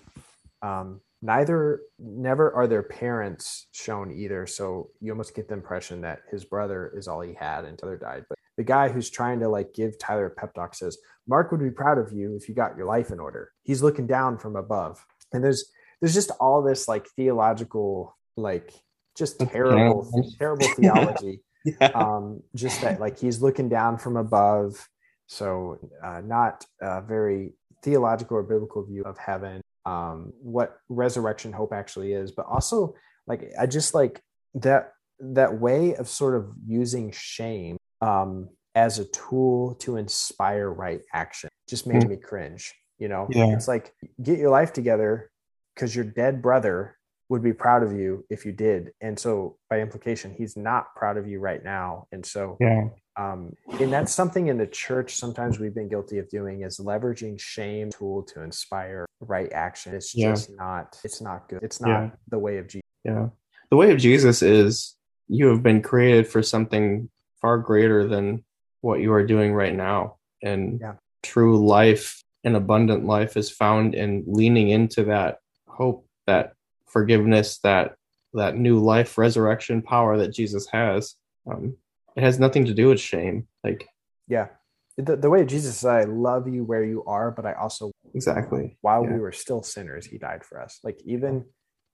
Speaker 1: um neither never are their parents shown either. So you almost get the impression that his brother is all he had until he died. But the guy who's trying to like give tyler a pep talk says mark would be proud of you if you got your life in order. He's looking down from above. And there's there's just all this like theological like just terrible terrible theology
Speaker 2: Yeah.
Speaker 1: um just that like he's looking down from above. So uh, not a very theological or biblical view of heaven um what resurrection hope actually is but also like i just like that that way of sort of using shame um as a tool to inspire right action just made
Speaker 2: Mm.
Speaker 1: me cringe you know
Speaker 2: Yeah.
Speaker 1: it's like get your life together because your dead brother would be proud of you if you did and so by implication he's not proud of you right now and so
Speaker 2: Yeah.
Speaker 1: Um, and that's something in the church sometimes we've been guilty of doing is leveraging shame tool to inspire right action it's
Speaker 2: Yeah.
Speaker 1: just not it's not good it's not
Speaker 2: Yeah.
Speaker 1: the way of jesus
Speaker 2: Yeah. The way of Jesus is you have been created for something far greater than what you are doing right now. And
Speaker 1: Yeah.
Speaker 2: true life and abundant life is found in leaning into that hope, that forgiveness, that that new life resurrection power that Jesus has. Um, it has nothing to do with shame. Like
Speaker 1: yeah the, the way jesus is i love you where you are but i also
Speaker 2: exactly.
Speaker 1: while
Speaker 2: Yeah.
Speaker 1: we were still sinners he died for us like even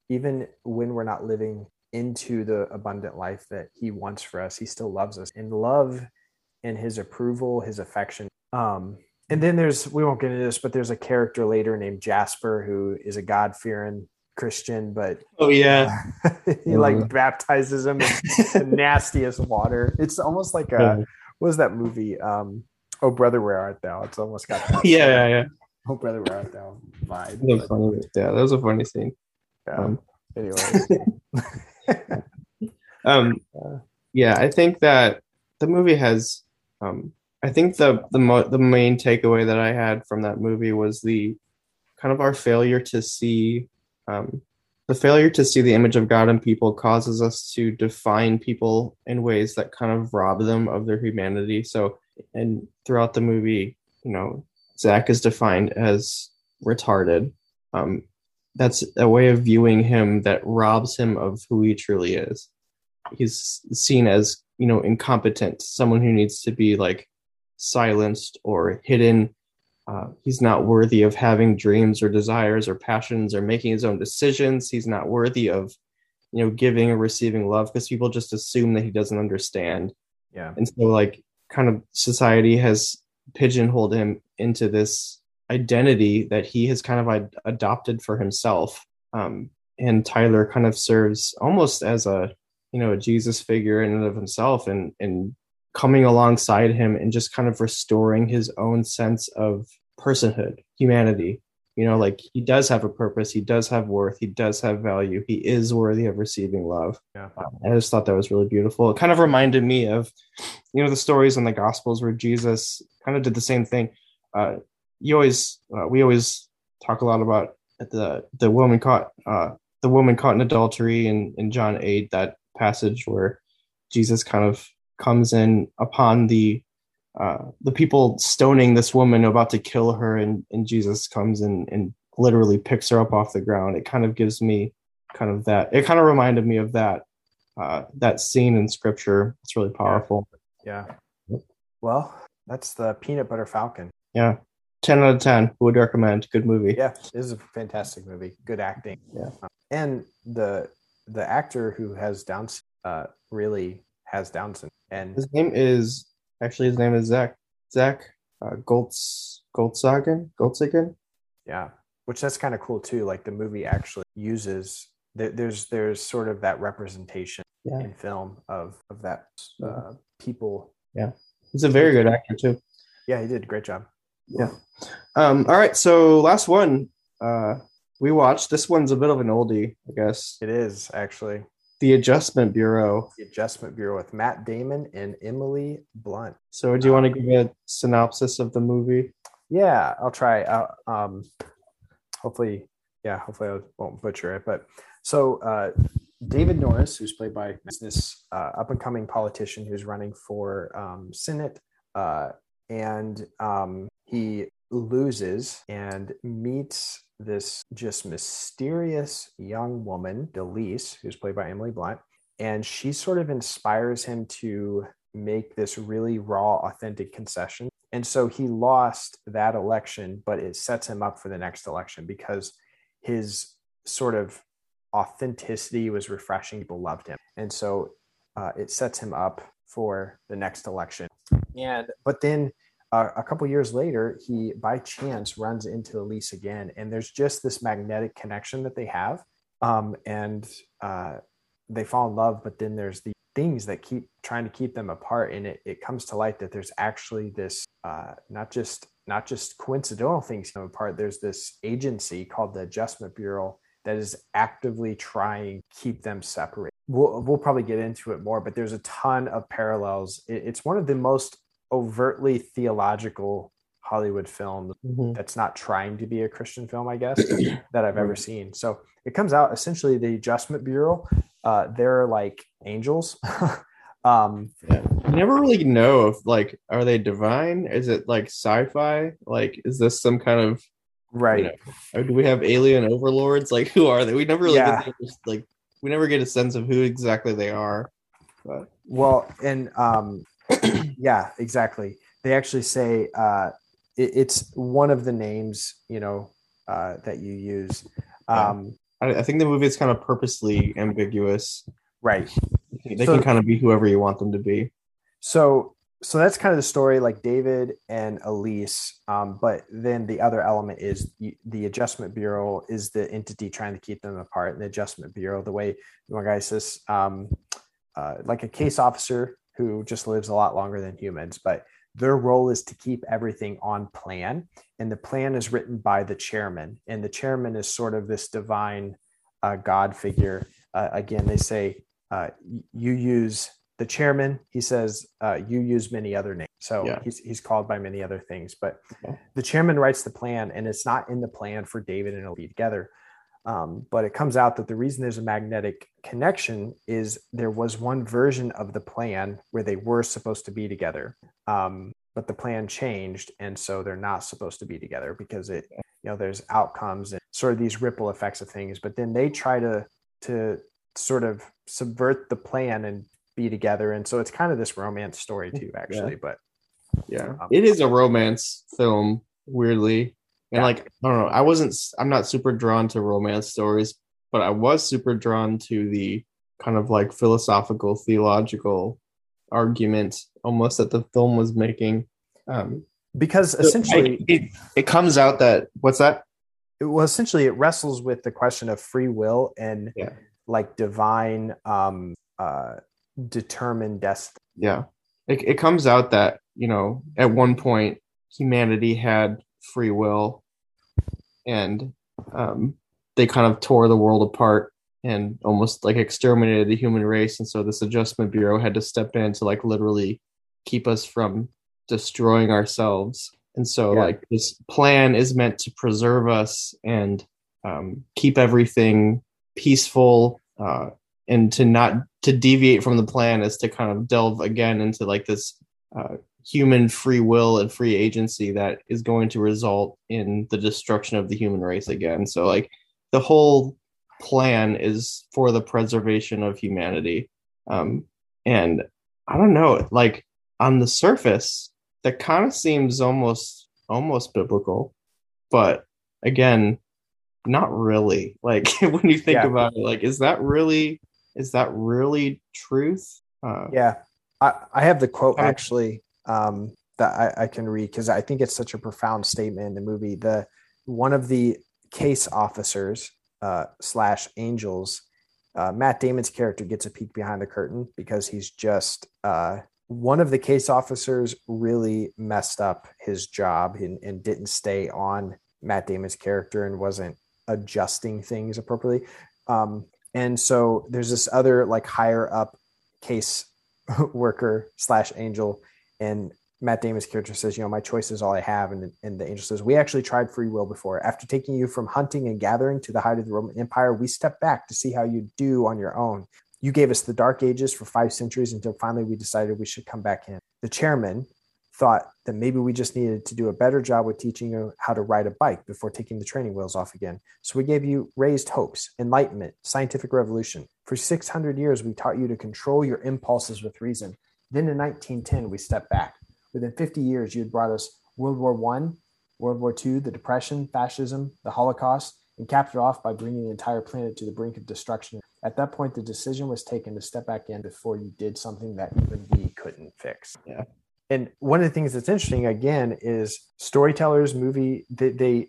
Speaker 1: even when we're not living into the abundant life that he wants for us he still loves us in love and his approval his affection um and then there's we won't get into this but there's a character later named jasper who is a god-fearing christian but
Speaker 2: Oh yeah.
Speaker 1: he like
Speaker 2: Mhm.
Speaker 1: baptizes him in the nastiest water it's almost like a what was that movie um oh brother where art thou it's almost got that
Speaker 2: yeah, yeah, yeah.
Speaker 1: oh brother where art thou vibe
Speaker 2: That was funny. Yeah, that was a funny scene.
Speaker 1: yeah.
Speaker 2: Um,
Speaker 1: anyway
Speaker 2: um yeah i think that the movie has um i think the the mo- the main takeaway that i had from that movie was the kind of our failure to see um the failure to see the image of god in people causes us to define people in ways that kind of rob them of their humanity. So and throughout the movie you know zach is defined as retarded. Um that's a way of viewing him that robs him of who he truly is. He's seen as you know incompetent someone who needs to be like silenced or hidden uh, he's not worthy of having dreams or desires or passions or making his own decisions. He's not worthy of you know giving or receiving love because people just assume that he doesn't understand.
Speaker 1: Yeah.
Speaker 2: And so like kind of society has pigeonholed him into this identity that he has kind of ad- adopted for himself. Um, and tyler kind of serves almost as a you know a jesus figure in and of himself and and coming alongside him and just kind of restoring his own sense of personhood humanity you know like he does have a purpose he does have worth he does have value he is worthy of receiving love
Speaker 1: yeah
Speaker 2: um, I just thought that was really beautiful. It kind of reminded me of, you know, the stories in the Gospels where Jesus kind of did the same thing. Uh, you always, uh, we always talk a lot about the the woman caught, uh, the woman caught in adultery in in John eight, that passage where Jesus kind of comes in upon the uh, the people stoning this woman about to kill her, and and Jesus comes in and literally picks her up off the ground. It kind of gives me kind of that. It kind of reminded me of that uh, that scene in scripture. It's really powerful.
Speaker 1: yeah well that's the peanut butter falcon
Speaker 2: Yeah. 10 out of 10 would recommend good movie
Speaker 1: yeah this is a fantastic movie good acting
Speaker 2: Yeah.
Speaker 1: And the the actor who has down uh really has down syndrome and
Speaker 2: his name is actually his name is zach zach uh, goltz goltzagen goltzagen?
Speaker 1: Yeah which that's kind of cool too like the movie actually uses there, there's there's sort of that representation
Speaker 2: Yeah.
Speaker 1: in film of of that uh people.
Speaker 2: Yeah, he's a very good actor too.
Speaker 1: Yeah he did a great job. Yeah.
Speaker 2: um all right so last one uh we watched this one's a bit of an oldie i guess.
Speaker 1: It is actually
Speaker 2: the adjustment bureau.
Speaker 1: The adjustment bureau with matt damon and emily blunt.
Speaker 2: So do you want to give a synopsis of the movie?
Speaker 1: Yeah i'll try. Uh, um hopefully yeah hopefully i won't butcher it but so uh david norris who's played by this uh, up and coming politician who's running for um, senate uh, and um, he loses and meets this just mysterious young woman, Elise, who's played by Emily Blunt, and she sort of inspires him to make this really raw, authentic concession. And so he lost that election, but it sets him up for the next election because his sort of authenticity was refreshing. People loved him. And so uh, it sets him up for the next election. And, but then a couple years later, he by chance runs into Elise again, and there's just this magnetic connection that they have. Um, and uh, they fall in love, but then there's the things that keep trying to keep them apart and it, it comes to light that there's actually this uh, not just not just coincidental things come apart there's this agency called the adjustment bureau that is actively trying to keep them separate we'll, we'll probably get into it more but there's a ton of parallels it, it's one of the most overtly theological hollywood film mm-hmm. that's not trying to be a christian film i guess that i've ever seen so it comes out essentially the adjustment bureau uh, they're like angels.
Speaker 2: um, yeah. I never really know if like are they divine? Is it like sci-fi? Like is this some kind of
Speaker 1: right? You
Speaker 2: know, do we have alien overlords? Like who are they? We never really yeah. get like we never get a sense of who exactly they are.
Speaker 1: But well, and um, yeah, exactly. They actually say uh, it, it's one of the names you know uh, that you use. Um,
Speaker 2: I, I think the movie is kind of purposely ambiguous.
Speaker 1: Right.
Speaker 2: They so, can kind of be whoever you want them to be.
Speaker 1: So so that's kind of the story like david and elise um, but then the other element is the adjustment bureau is the entity trying to keep them apart and the adjustment bureau the way one guy says um, uh, like a case officer who just lives a lot longer than humans but their role is to keep everything on plan and the plan is written by the chairman and the chairman is sort of this divine uh, god figure uh, again they say uh, you use the chairman. He says uh, you use many other names. So yeah. he's, he's called by many other things. But okay. the chairman writes the plan, and it's not in the plan for David and be together. Um, but it comes out that the reason there's a magnetic connection is there was one version of the plan where they were supposed to be together. Um, but the plan changed and so they're not supposed to be together because it you know there's outcomes and sort of these ripple effects of things but then they try to to sort of subvert the plan and be together. And so it's kind of this romance story too, actually.
Speaker 2: Yeah.
Speaker 1: But
Speaker 2: yeah, um, it is a romance film, weirdly. And yeah. like, I don't know, I wasn't, I'm not super drawn to romance stories, but I was super drawn to the kind of like philosophical, theological argument almost that the film was making. Um,
Speaker 1: because essentially,
Speaker 2: I, it, it comes out that what's that?
Speaker 1: well essentially it wrestles with the question of free will and yeah like divine um uh determined destiny
Speaker 2: yeah it, it comes out that you know at one point humanity had free will. And um they kind of tore the world apart and almost like exterminated the human race. And so this adjustment bureau had to step in to like literally keep us from destroying ourselves. And so yeah. like this plan is meant to preserve us and um, keep everything peaceful uh, and to not to deviate from the plan is to kind of delve again into like this uh, human free will and free agency that is going to result in the destruction of the human race again. So like the whole plan is for the preservation of humanity. Um, and i don't know like on the surface that kind of seems almost almost biblical but again not really. Like when you think yeah. about it like is that really is that really truth?
Speaker 1: Uh, yeah. I, I have the quote actually um, that I, I can read because i think it's such a profound statement in the movie the one of the case officers uh, slash angels uh, matt damon's character gets a peek behind the curtain because he's just uh, one of the case officers really messed up his job and, and didn't stay on matt damon's character and wasn't adjusting things appropriately. Um, and so there's this other like higher up case worker slash angel, and Matt Damon's character says, you know, my choice is all I have. And, and the angel says, we actually tried free will before. After taking you from hunting and gathering to the height of the Roman Empire, we stepped back to see how you do on your own. You gave us the dark ages for five centuries until finally we decided we should come back in. The chairman, thought that maybe we just needed to do a better job with teaching you how to ride a bike before taking the training wheels off again. So we gave you raised hopes, enlightenment, scientific revolution. For 600 years, we taught you to control your impulses with reason. Then in 1910, we stepped back. Within 50 years, you had brought us World War One, World War II, the Depression, fascism, the Holocaust, and capped it off by bringing the entire planet to the brink of destruction. At that point, the decision was taken to step back in before you did something that even we couldn't fix.
Speaker 2: Yeah.
Speaker 1: And one of the things that's interesting again is storytellers, movie, they, they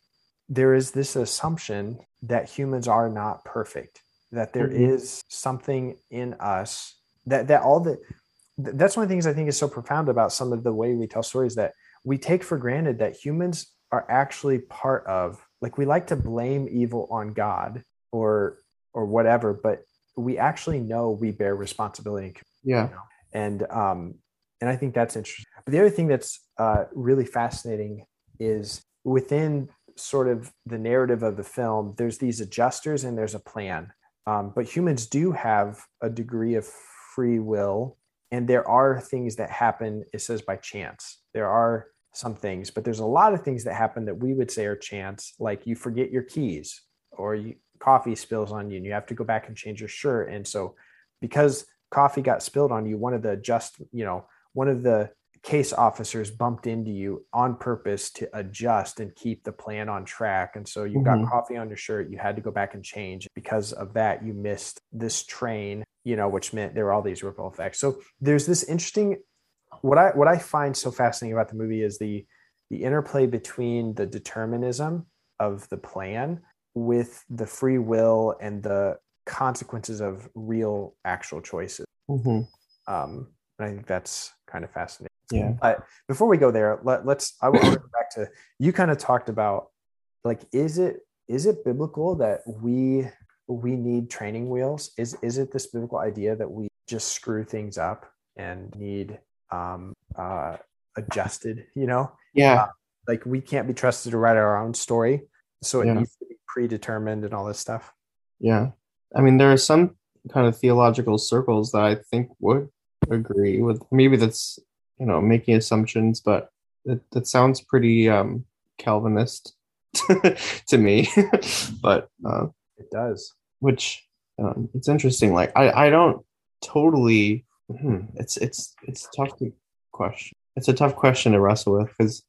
Speaker 1: there is this assumption that humans are not perfect, that there
Speaker 2: Mhm.
Speaker 1: is something in us that that all the that's one of the things I think is so profound about some of the way we tell stories that we take for granted that humans are actually part of like we like to blame evil on God or or whatever, but we actually know we bear responsibility
Speaker 2: Yeah.
Speaker 1: and um and i think that's interesting. But the other thing that's uh really fascinating is within sort of the narrative of the film there's these adjusters and there's a plan. Um, but humans do have a degree of free will and there are things that happen it says by chance. There are some things but there's a lot of things that happen that we would say are chance like you forget your keys or you, coffee spills on you and you have to go back and change your shirt. And so because coffee got spilled on you one of the just you know one of the case officers bumped into you on purpose to adjust and keep the plan on track. And so you
Speaker 2: Mhm.
Speaker 1: got coffee on your shirt you had to go back and change. Because of that you missed this train you know which meant there were all these ripple effects so there's this interesting what i what i find so fascinating about the movie is the the interplay between the determinism of the plan with the free will and the consequences of real actual choices
Speaker 2: hmm
Speaker 1: um, and I think that's kind of fascinating.
Speaker 2: Yeah.
Speaker 1: But before we go there, let, let's. I want to go back to you. Kind of talked about like, is it is it biblical that we we need training wheels? Is is it this biblical idea that we just screw things up and need um, uh, adjusted? You know,
Speaker 2: Yeah.
Speaker 1: like we can't be trusted to write our own story, so it
Speaker 2: Yeah.
Speaker 1: needs to be predetermined and all this stuff.
Speaker 2: Yeah. I mean, there are some kind of theological circles that I think would agree with. Maybe that's, you know, making assumptions, but that, that sounds pretty um, Calvinist to me. but, uh,
Speaker 1: It does.
Speaker 2: Which um, it's interesting. Like, I, I don't totally, hmm, it's, it's, it's tough to question. It's a tough question to wrestle with because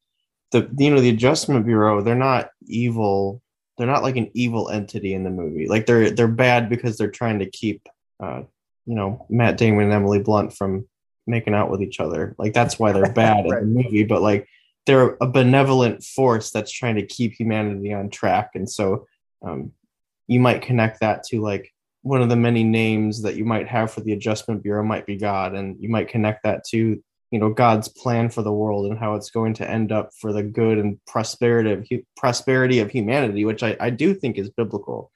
Speaker 2: the, you know, the Adjustment Bureau, they're not evil they're not like an evil entity in the movie. Like they're they're bad because they're trying to keep uh you know Matt Damon and Emily Blunt from making out with each other. Like that's why they're bad
Speaker 1: Right.
Speaker 2: in the movie, but like they're a benevolent force that's trying to keep humanity on track. And so um you might connect that to like one of the many names that you might have for the adjustment bureau might be God and you might connect that to you know God's plan for the world and how it's going to end up for the good and prosperity of prosperity of humanity, which I, I do think is biblical.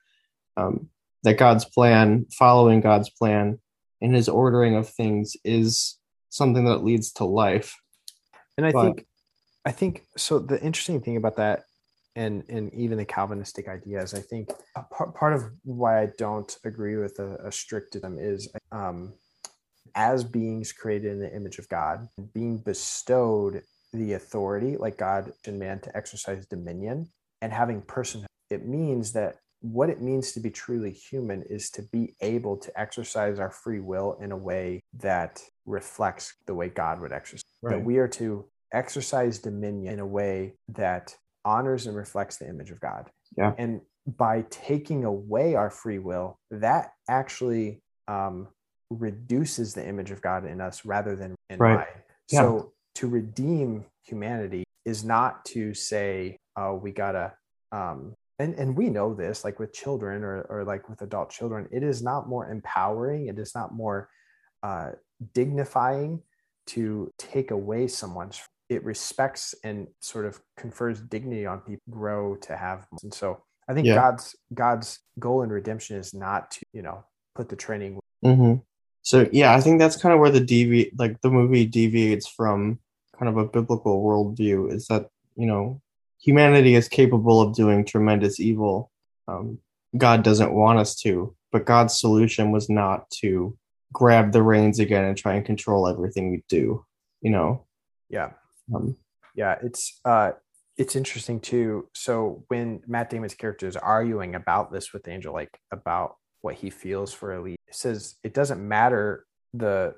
Speaker 2: Um, that God's plan, following God's plan, and His ordering of things is something that leads to life.
Speaker 1: and i
Speaker 2: But-
Speaker 1: think i think so the interesting thing about that and and even the calvinistic ideas i think part, part of why i don't agree with a, a strictism is um as beings created in the image of god being bestowed the authority like god and man to exercise dominion and having personhood it means that what it means to be truly human is to be able to exercise our free will in a way that reflects the way god would exercise. That we are to exercise dominion in a way that honors and reflects the image of God.
Speaker 2: Yeah.
Speaker 1: And by taking away our free will, that actually um, reduces the image of God in us rather than in
Speaker 2: Right.
Speaker 1: mine.
Speaker 2: Yeah.
Speaker 1: So to redeem humanity is not to say, oh, we gotta um and, and we know this like with children or, or like with adult children, it is not more empowering, it is not more uh, dignifying to take away someone's it respects and sort of confers dignity on people grow to have and so i think
Speaker 2: Yeah.
Speaker 1: god's god's goal in redemption is not to you know put the training
Speaker 2: hmm So yeah, I think that's kind of where the devi like the movie deviates from kind of a biblical worldview is that you know humanity is capable of doing tremendous evil. Um, God doesn't want us to, but God's solution was not to grab the reins again and try and control everything we do. You know,
Speaker 1: yeah
Speaker 2: Um,
Speaker 1: Yeah, it's uh it's interesting too. So when Matt Damon's character is arguing about this with Angel, like about what he feels for Elise, it says it doesn't matter the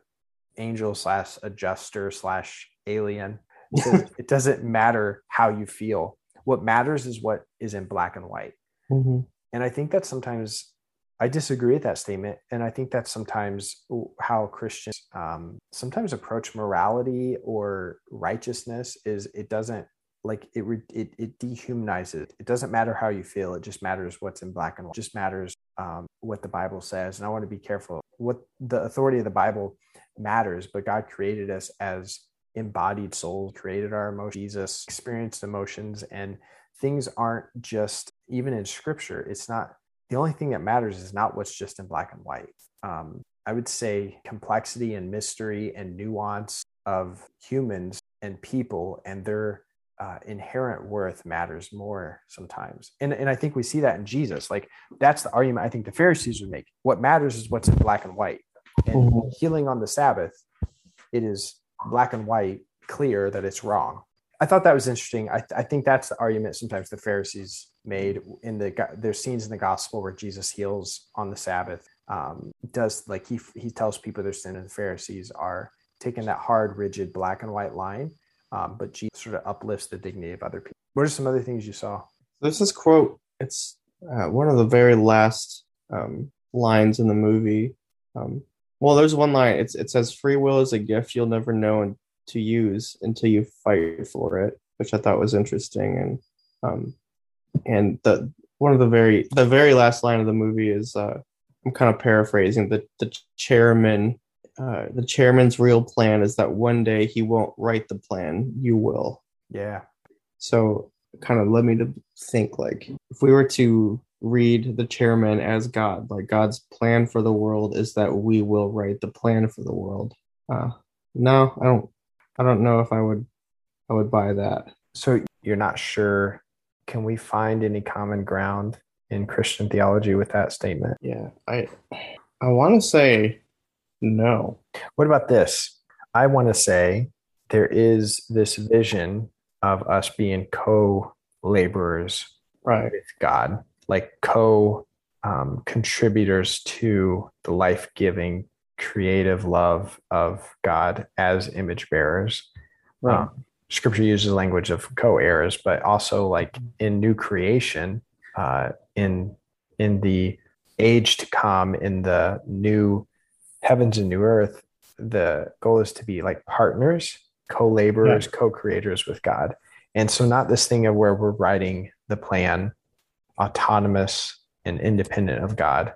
Speaker 1: angel slash adjuster slash alien. It, it doesn't matter how you feel. What matters is what is in black and white.
Speaker 2: mhm.
Speaker 1: And I think that sometimes I disagree with that statement. And I think that's sometimes how Christians um, sometimes approach morality or righteousness is it doesn't like it, it, it dehumanizes. It doesn't matter how you feel. It just matters what's in black and white. It just matters um, what the Bible says. And I want to be careful. What the authority of the Bible matters, but God created us as embodied souls, created our emotions. Jesus experienced emotions and things aren't just even in scripture. It's not the only thing that matters is not what's just in black and white. Um, I would say complexity and mystery and nuance of humans and people and their uh, inherent worth matters more sometimes. And, and I think we see that in Jesus. Like that's the argument I think the Pharisees would make. What matters is what's in black and white. And
Speaker 2: Mhm.
Speaker 1: healing on the Sabbath, it is black and white, clear that it's wrong. I thought that was interesting. I, I think that's the argument sometimes the Pharisees made in the there's scenes in the gospel where Jesus heals on the Sabbath. Um, does like he he tells people their sin, and the Pharisees are taking that hard, rigid black and white line, um, but Jesus sort of uplifts the dignity of other people. What are some other things you saw?
Speaker 2: There's this quote. It's uh, one of the very last um, lines in the movie. Um, well, there's one line. It's, it says, "Free will is a gift you'll never know to use until you fight for it," which I thought was interesting. And um, and the one of the very the very last line of the movie is uh, I'm kind of paraphrasing. The the chairman uh, the chairman's real plan is that one day he won't write the plan. You will.
Speaker 1: Yeah,
Speaker 2: So kind of led me to think like if we were to read the chairman as God, like God's plan for the world is that we will write the plan for the world. Uh, no, I don't. I don't know if I would. I would buy that.
Speaker 1: so you're not sure. Can we find any common ground in Christian theology with that statement?
Speaker 2: Yeah, I. I want to say no.
Speaker 1: What about this? I want to say there is this vision of us being co laborers
Speaker 2: Right.
Speaker 1: with God, like co um, contributors to the life giving, creative love of God as image bearers.
Speaker 2: Right.
Speaker 1: Um, scripture uses language of co-heirs, but also like in new creation, uh, in in the age to come, in the new heavens and new earth, the goal is to be like partners, co-laborers, co-creators with God. And so not this thing of where we're writing the plan autonomous and independent of God,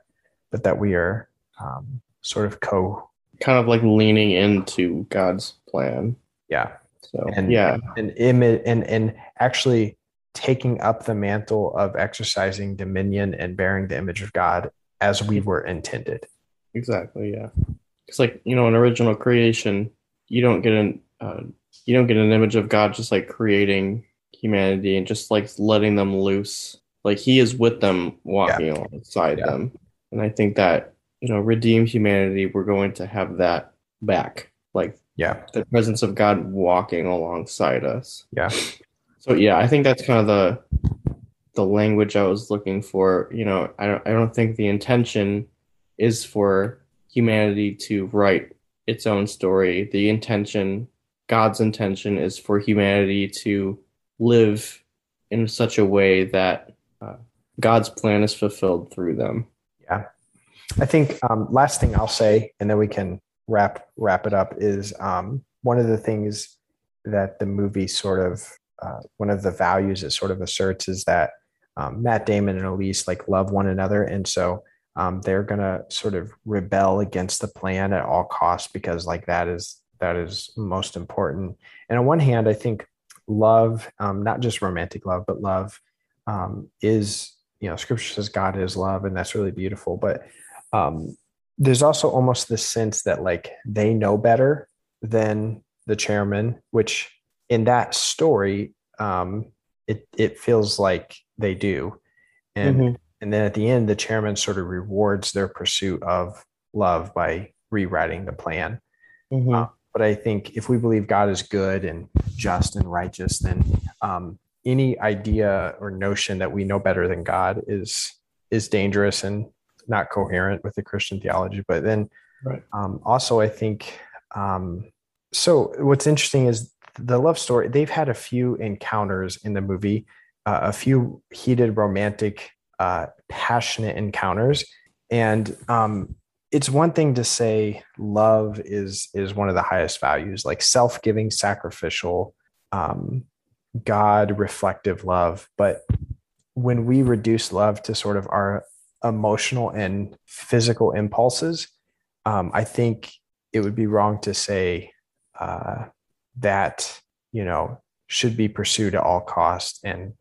Speaker 1: but that we are um, sort of co
Speaker 2: kind of like leaning into God's plan.
Speaker 1: yeah
Speaker 2: So
Speaker 1: and
Speaker 2: yeah,
Speaker 1: and image and and actually taking up the mantle of exercising dominion and bearing the image of God as we were intended.
Speaker 2: exactly. Yeah, it's like you know, in original creation, you don't get an uh, you don't get an image of God just like creating humanity and just like letting them loose. Like He is with them, walking alongside
Speaker 1: Yeah.
Speaker 2: them, and I think that you know, redeemed humanity, we're going to have that back, like
Speaker 1: Yeah,
Speaker 2: the presence of God walking alongside us.
Speaker 1: yeah,
Speaker 2: So yeah, I think that's kind of the the language I was looking for. You know, I don't I don't think the intention is for humanity to write its own story. The intention, God's intention, is for humanity to live in such a way that uh, God's plan is fulfilled through them. Yeah.
Speaker 1: I think um, last thing I'll say, and then we can wrap wrap it up, is um, one of the things that the movie sort of uh, one of the values it sort of asserts is that um, Matt Damon and Elise like love one another, and so um, they're gonna sort of rebel against the plan at all costs because like that is that is most important. And on one hand, I think love, um, not just romantic love, but love um, is you know Scripture says God is love, and that's really beautiful, but um, there's also almost this sense that like they know better than the chairman, which in that story, um, it it feels like they do, and
Speaker 2: Mhm.
Speaker 1: and then at the end, the chairman sort of rewards their pursuit of love by rewriting the plan.
Speaker 2: Mhm.
Speaker 1: but I think if we believe God is good and just and righteous, then um, any idea or notion that we know better than God is is dangerous and not coherent with the Christian theology. But then,
Speaker 2: Right.
Speaker 1: um, also, I think um, so. What's interesting is the love story. They've had a few encounters in the movie, uh, a few heated, romantic, uh, passionate encounters, and um, it's one thing to say love is is one of the highest values, like self-giving, sacrificial, um, God reflective love. But when we reduce love to sort of our emotional and physical impulses, um, I think it would be wrong to say uh, that you know should be pursued at all costs and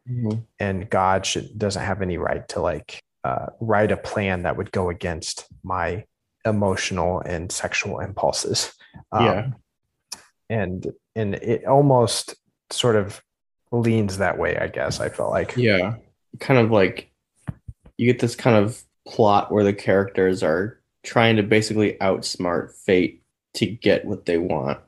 Speaker 1: and God should doesn't have any right to like uh, write a plan that would go against my emotional and sexual impulses. Um,
Speaker 2: Yeah.
Speaker 1: and and it almost sort of leans that way. I guess I felt like
Speaker 2: Yeah. Kind of like you get this kind of plot where the characters are trying to basically outsmart fate to get what they want.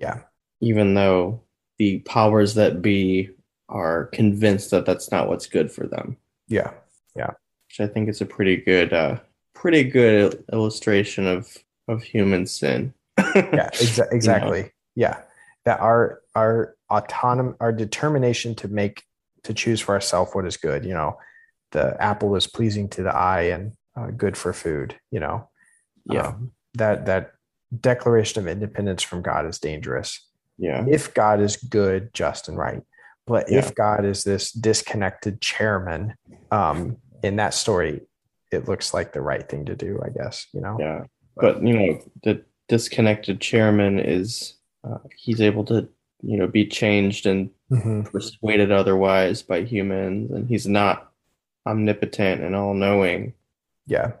Speaker 1: Yeah.
Speaker 2: Even though the powers that be are convinced that that's not what's good for them.
Speaker 1: yeah Yeah.
Speaker 2: Which I think is a pretty good uh pretty good illustration of of human sin.
Speaker 1: yeah exa- exactly yeah that our our autonom our determination to make to choose for ourselves what is good you know the apple is pleasing to the eye and uh, good for food you know
Speaker 2: Yeah.
Speaker 1: Um, that that declaration of independence from god is dangerous
Speaker 2: Yeah.
Speaker 1: if god is good just and right but
Speaker 2: Yeah.
Speaker 1: if god is this disconnected chairman um in that story it looks like the right thing to do i guess you know
Speaker 2: Yeah. But you know, the disconnected chairman is uh, he's able to, you know, be changed and
Speaker 1: Mhm.
Speaker 2: persuaded otherwise by humans and he's not omnipotent and all-knowing
Speaker 1: yeah.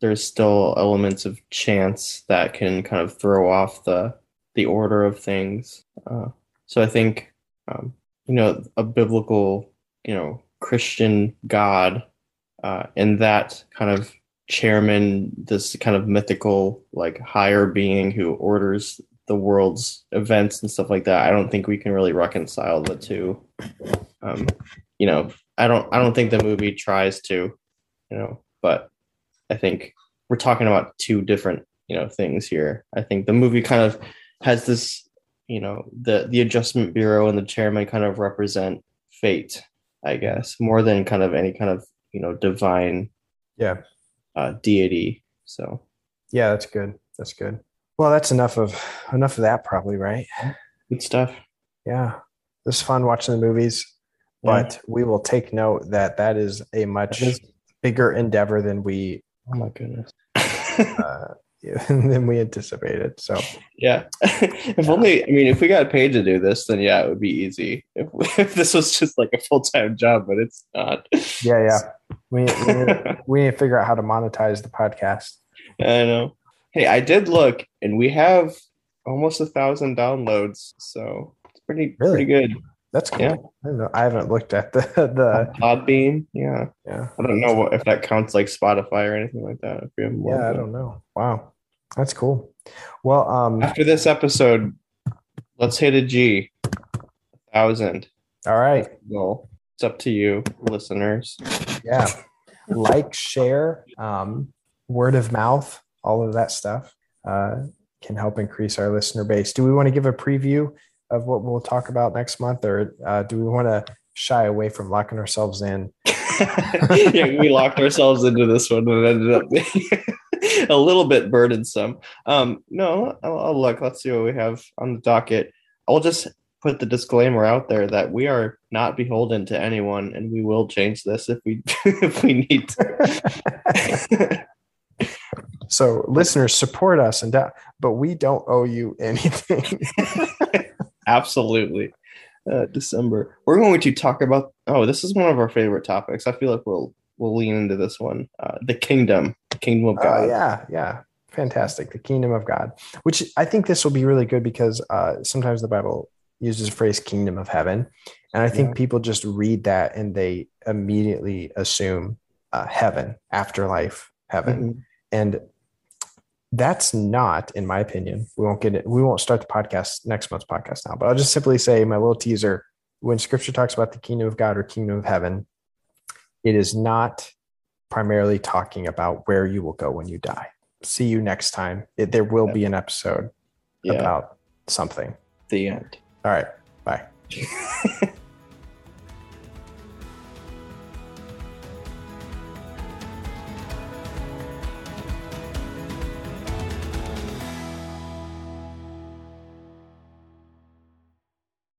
Speaker 2: there's still elements of chance that can kind of throw off the the order of things. Uh, so i think um, you know a biblical you know christian god uh, and that kind of chairman this kind of mythical like higher being who orders the world's events and stuff like that i don't think we can really reconcile the two. Um, you know i don't i don't think the movie tries to you know but i think we're talking about two different you know things here. I think the movie kind of has this you know the the adjustment bureau and the chairman kind of represent fate i guess more than kind of any kind of you know divine
Speaker 1: yeah.
Speaker 2: uh, deity. So.
Speaker 1: Yeah, that's good. That's good. Well, that's enough of enough of that, probably, right?
Speaker 2: good stuff.
Speaker 1: Yeah, it was fun watching the movies, but we will take note that that is a much
Speaker 2: That is-
Speaker 1: bigger endeavor than we
Speaker 2: oh my goodness
Speaker 1: uh, than we anticipated. So
Speaker 2: Yeah. if only, I mean, if we got paid to do this, then yeah, it would be easy. If, if this was just like a full time job, but it's not.
Speaker 1: yeah, yeah, we we, we need to figure out how to monetize the podcast.
Speaker 2: I know. Hey, I did look, and we have almost a thousand downloads, so it's pretty
Speaker 1: Really?
Speaker 2: pretty good.
Speaker 1: That's cool.
Speaker 2: Yeah.
Speaker 1: I, don't know. I haven't looked at the the
Speaker 2: Podbean, yeah.
Speaker 1: yeah
Speaker 2: I don't know if that counts like Spotify or anything like that. If we have more,
Speaker 1: yeah. I don't know. Wow, that's cool. Well, um,
Speaker 2: After this episode, let's hit a G, a thousand.
Speaker 1: all right.
Speaker 2: Well, it's up to you, listeners.
Speaker 1: yeah like share um, word of mouth all of that stuff uh, can help increase our listener base do we want to give a preview of what we'll talk about next month or uh, do we want to shy away from locking ourselves in
Speaker 2: yeah, we locked ourselves into this one and it ended up being a little bit burdensome. Um, no, I'll, I'll look. Let's see what we have on the docket. I'll just put the disclaimer out there that we are not beholden to anyone, and we will change this if we if we need to.
Speaker 1: so listeners support us and that but we don't owe you anything
Speaker 2: Absolutely. Uh, December. We're going to talk about. Oh, this is one of our favorite topics. I feel like we'll we'll lean into this one. Uh, the kingdom, the kingdom of
Speaker 1: Oh
Speaker 2: God.
Speaker 1: yeah, yeah. Fantastic. The kingdom of God, which I think this will be really good because uh, sometimes the Bible uses the phrase kingdom of heaven. And I think
Speaker 2: Yeah.
Speaker 1: people just read that and they immediately assume uh, heaven, afterlife, heaven.
Speaker 2: Mhm.
Speaker 1: And that's not, in my opinion, we won't get it. We won't start the podcast next month's podcast now, but I'll just simply say my little teaser when scripture talks about the kingdom of God or kingdom of heaven, it is not primarily talking about where you will go when you die. See you next time. It, there will be an episode
Speaker 2: Yeah.
Speaker 1: about something.
Speaker 2: the end.
Speaker 1: All right. Bye.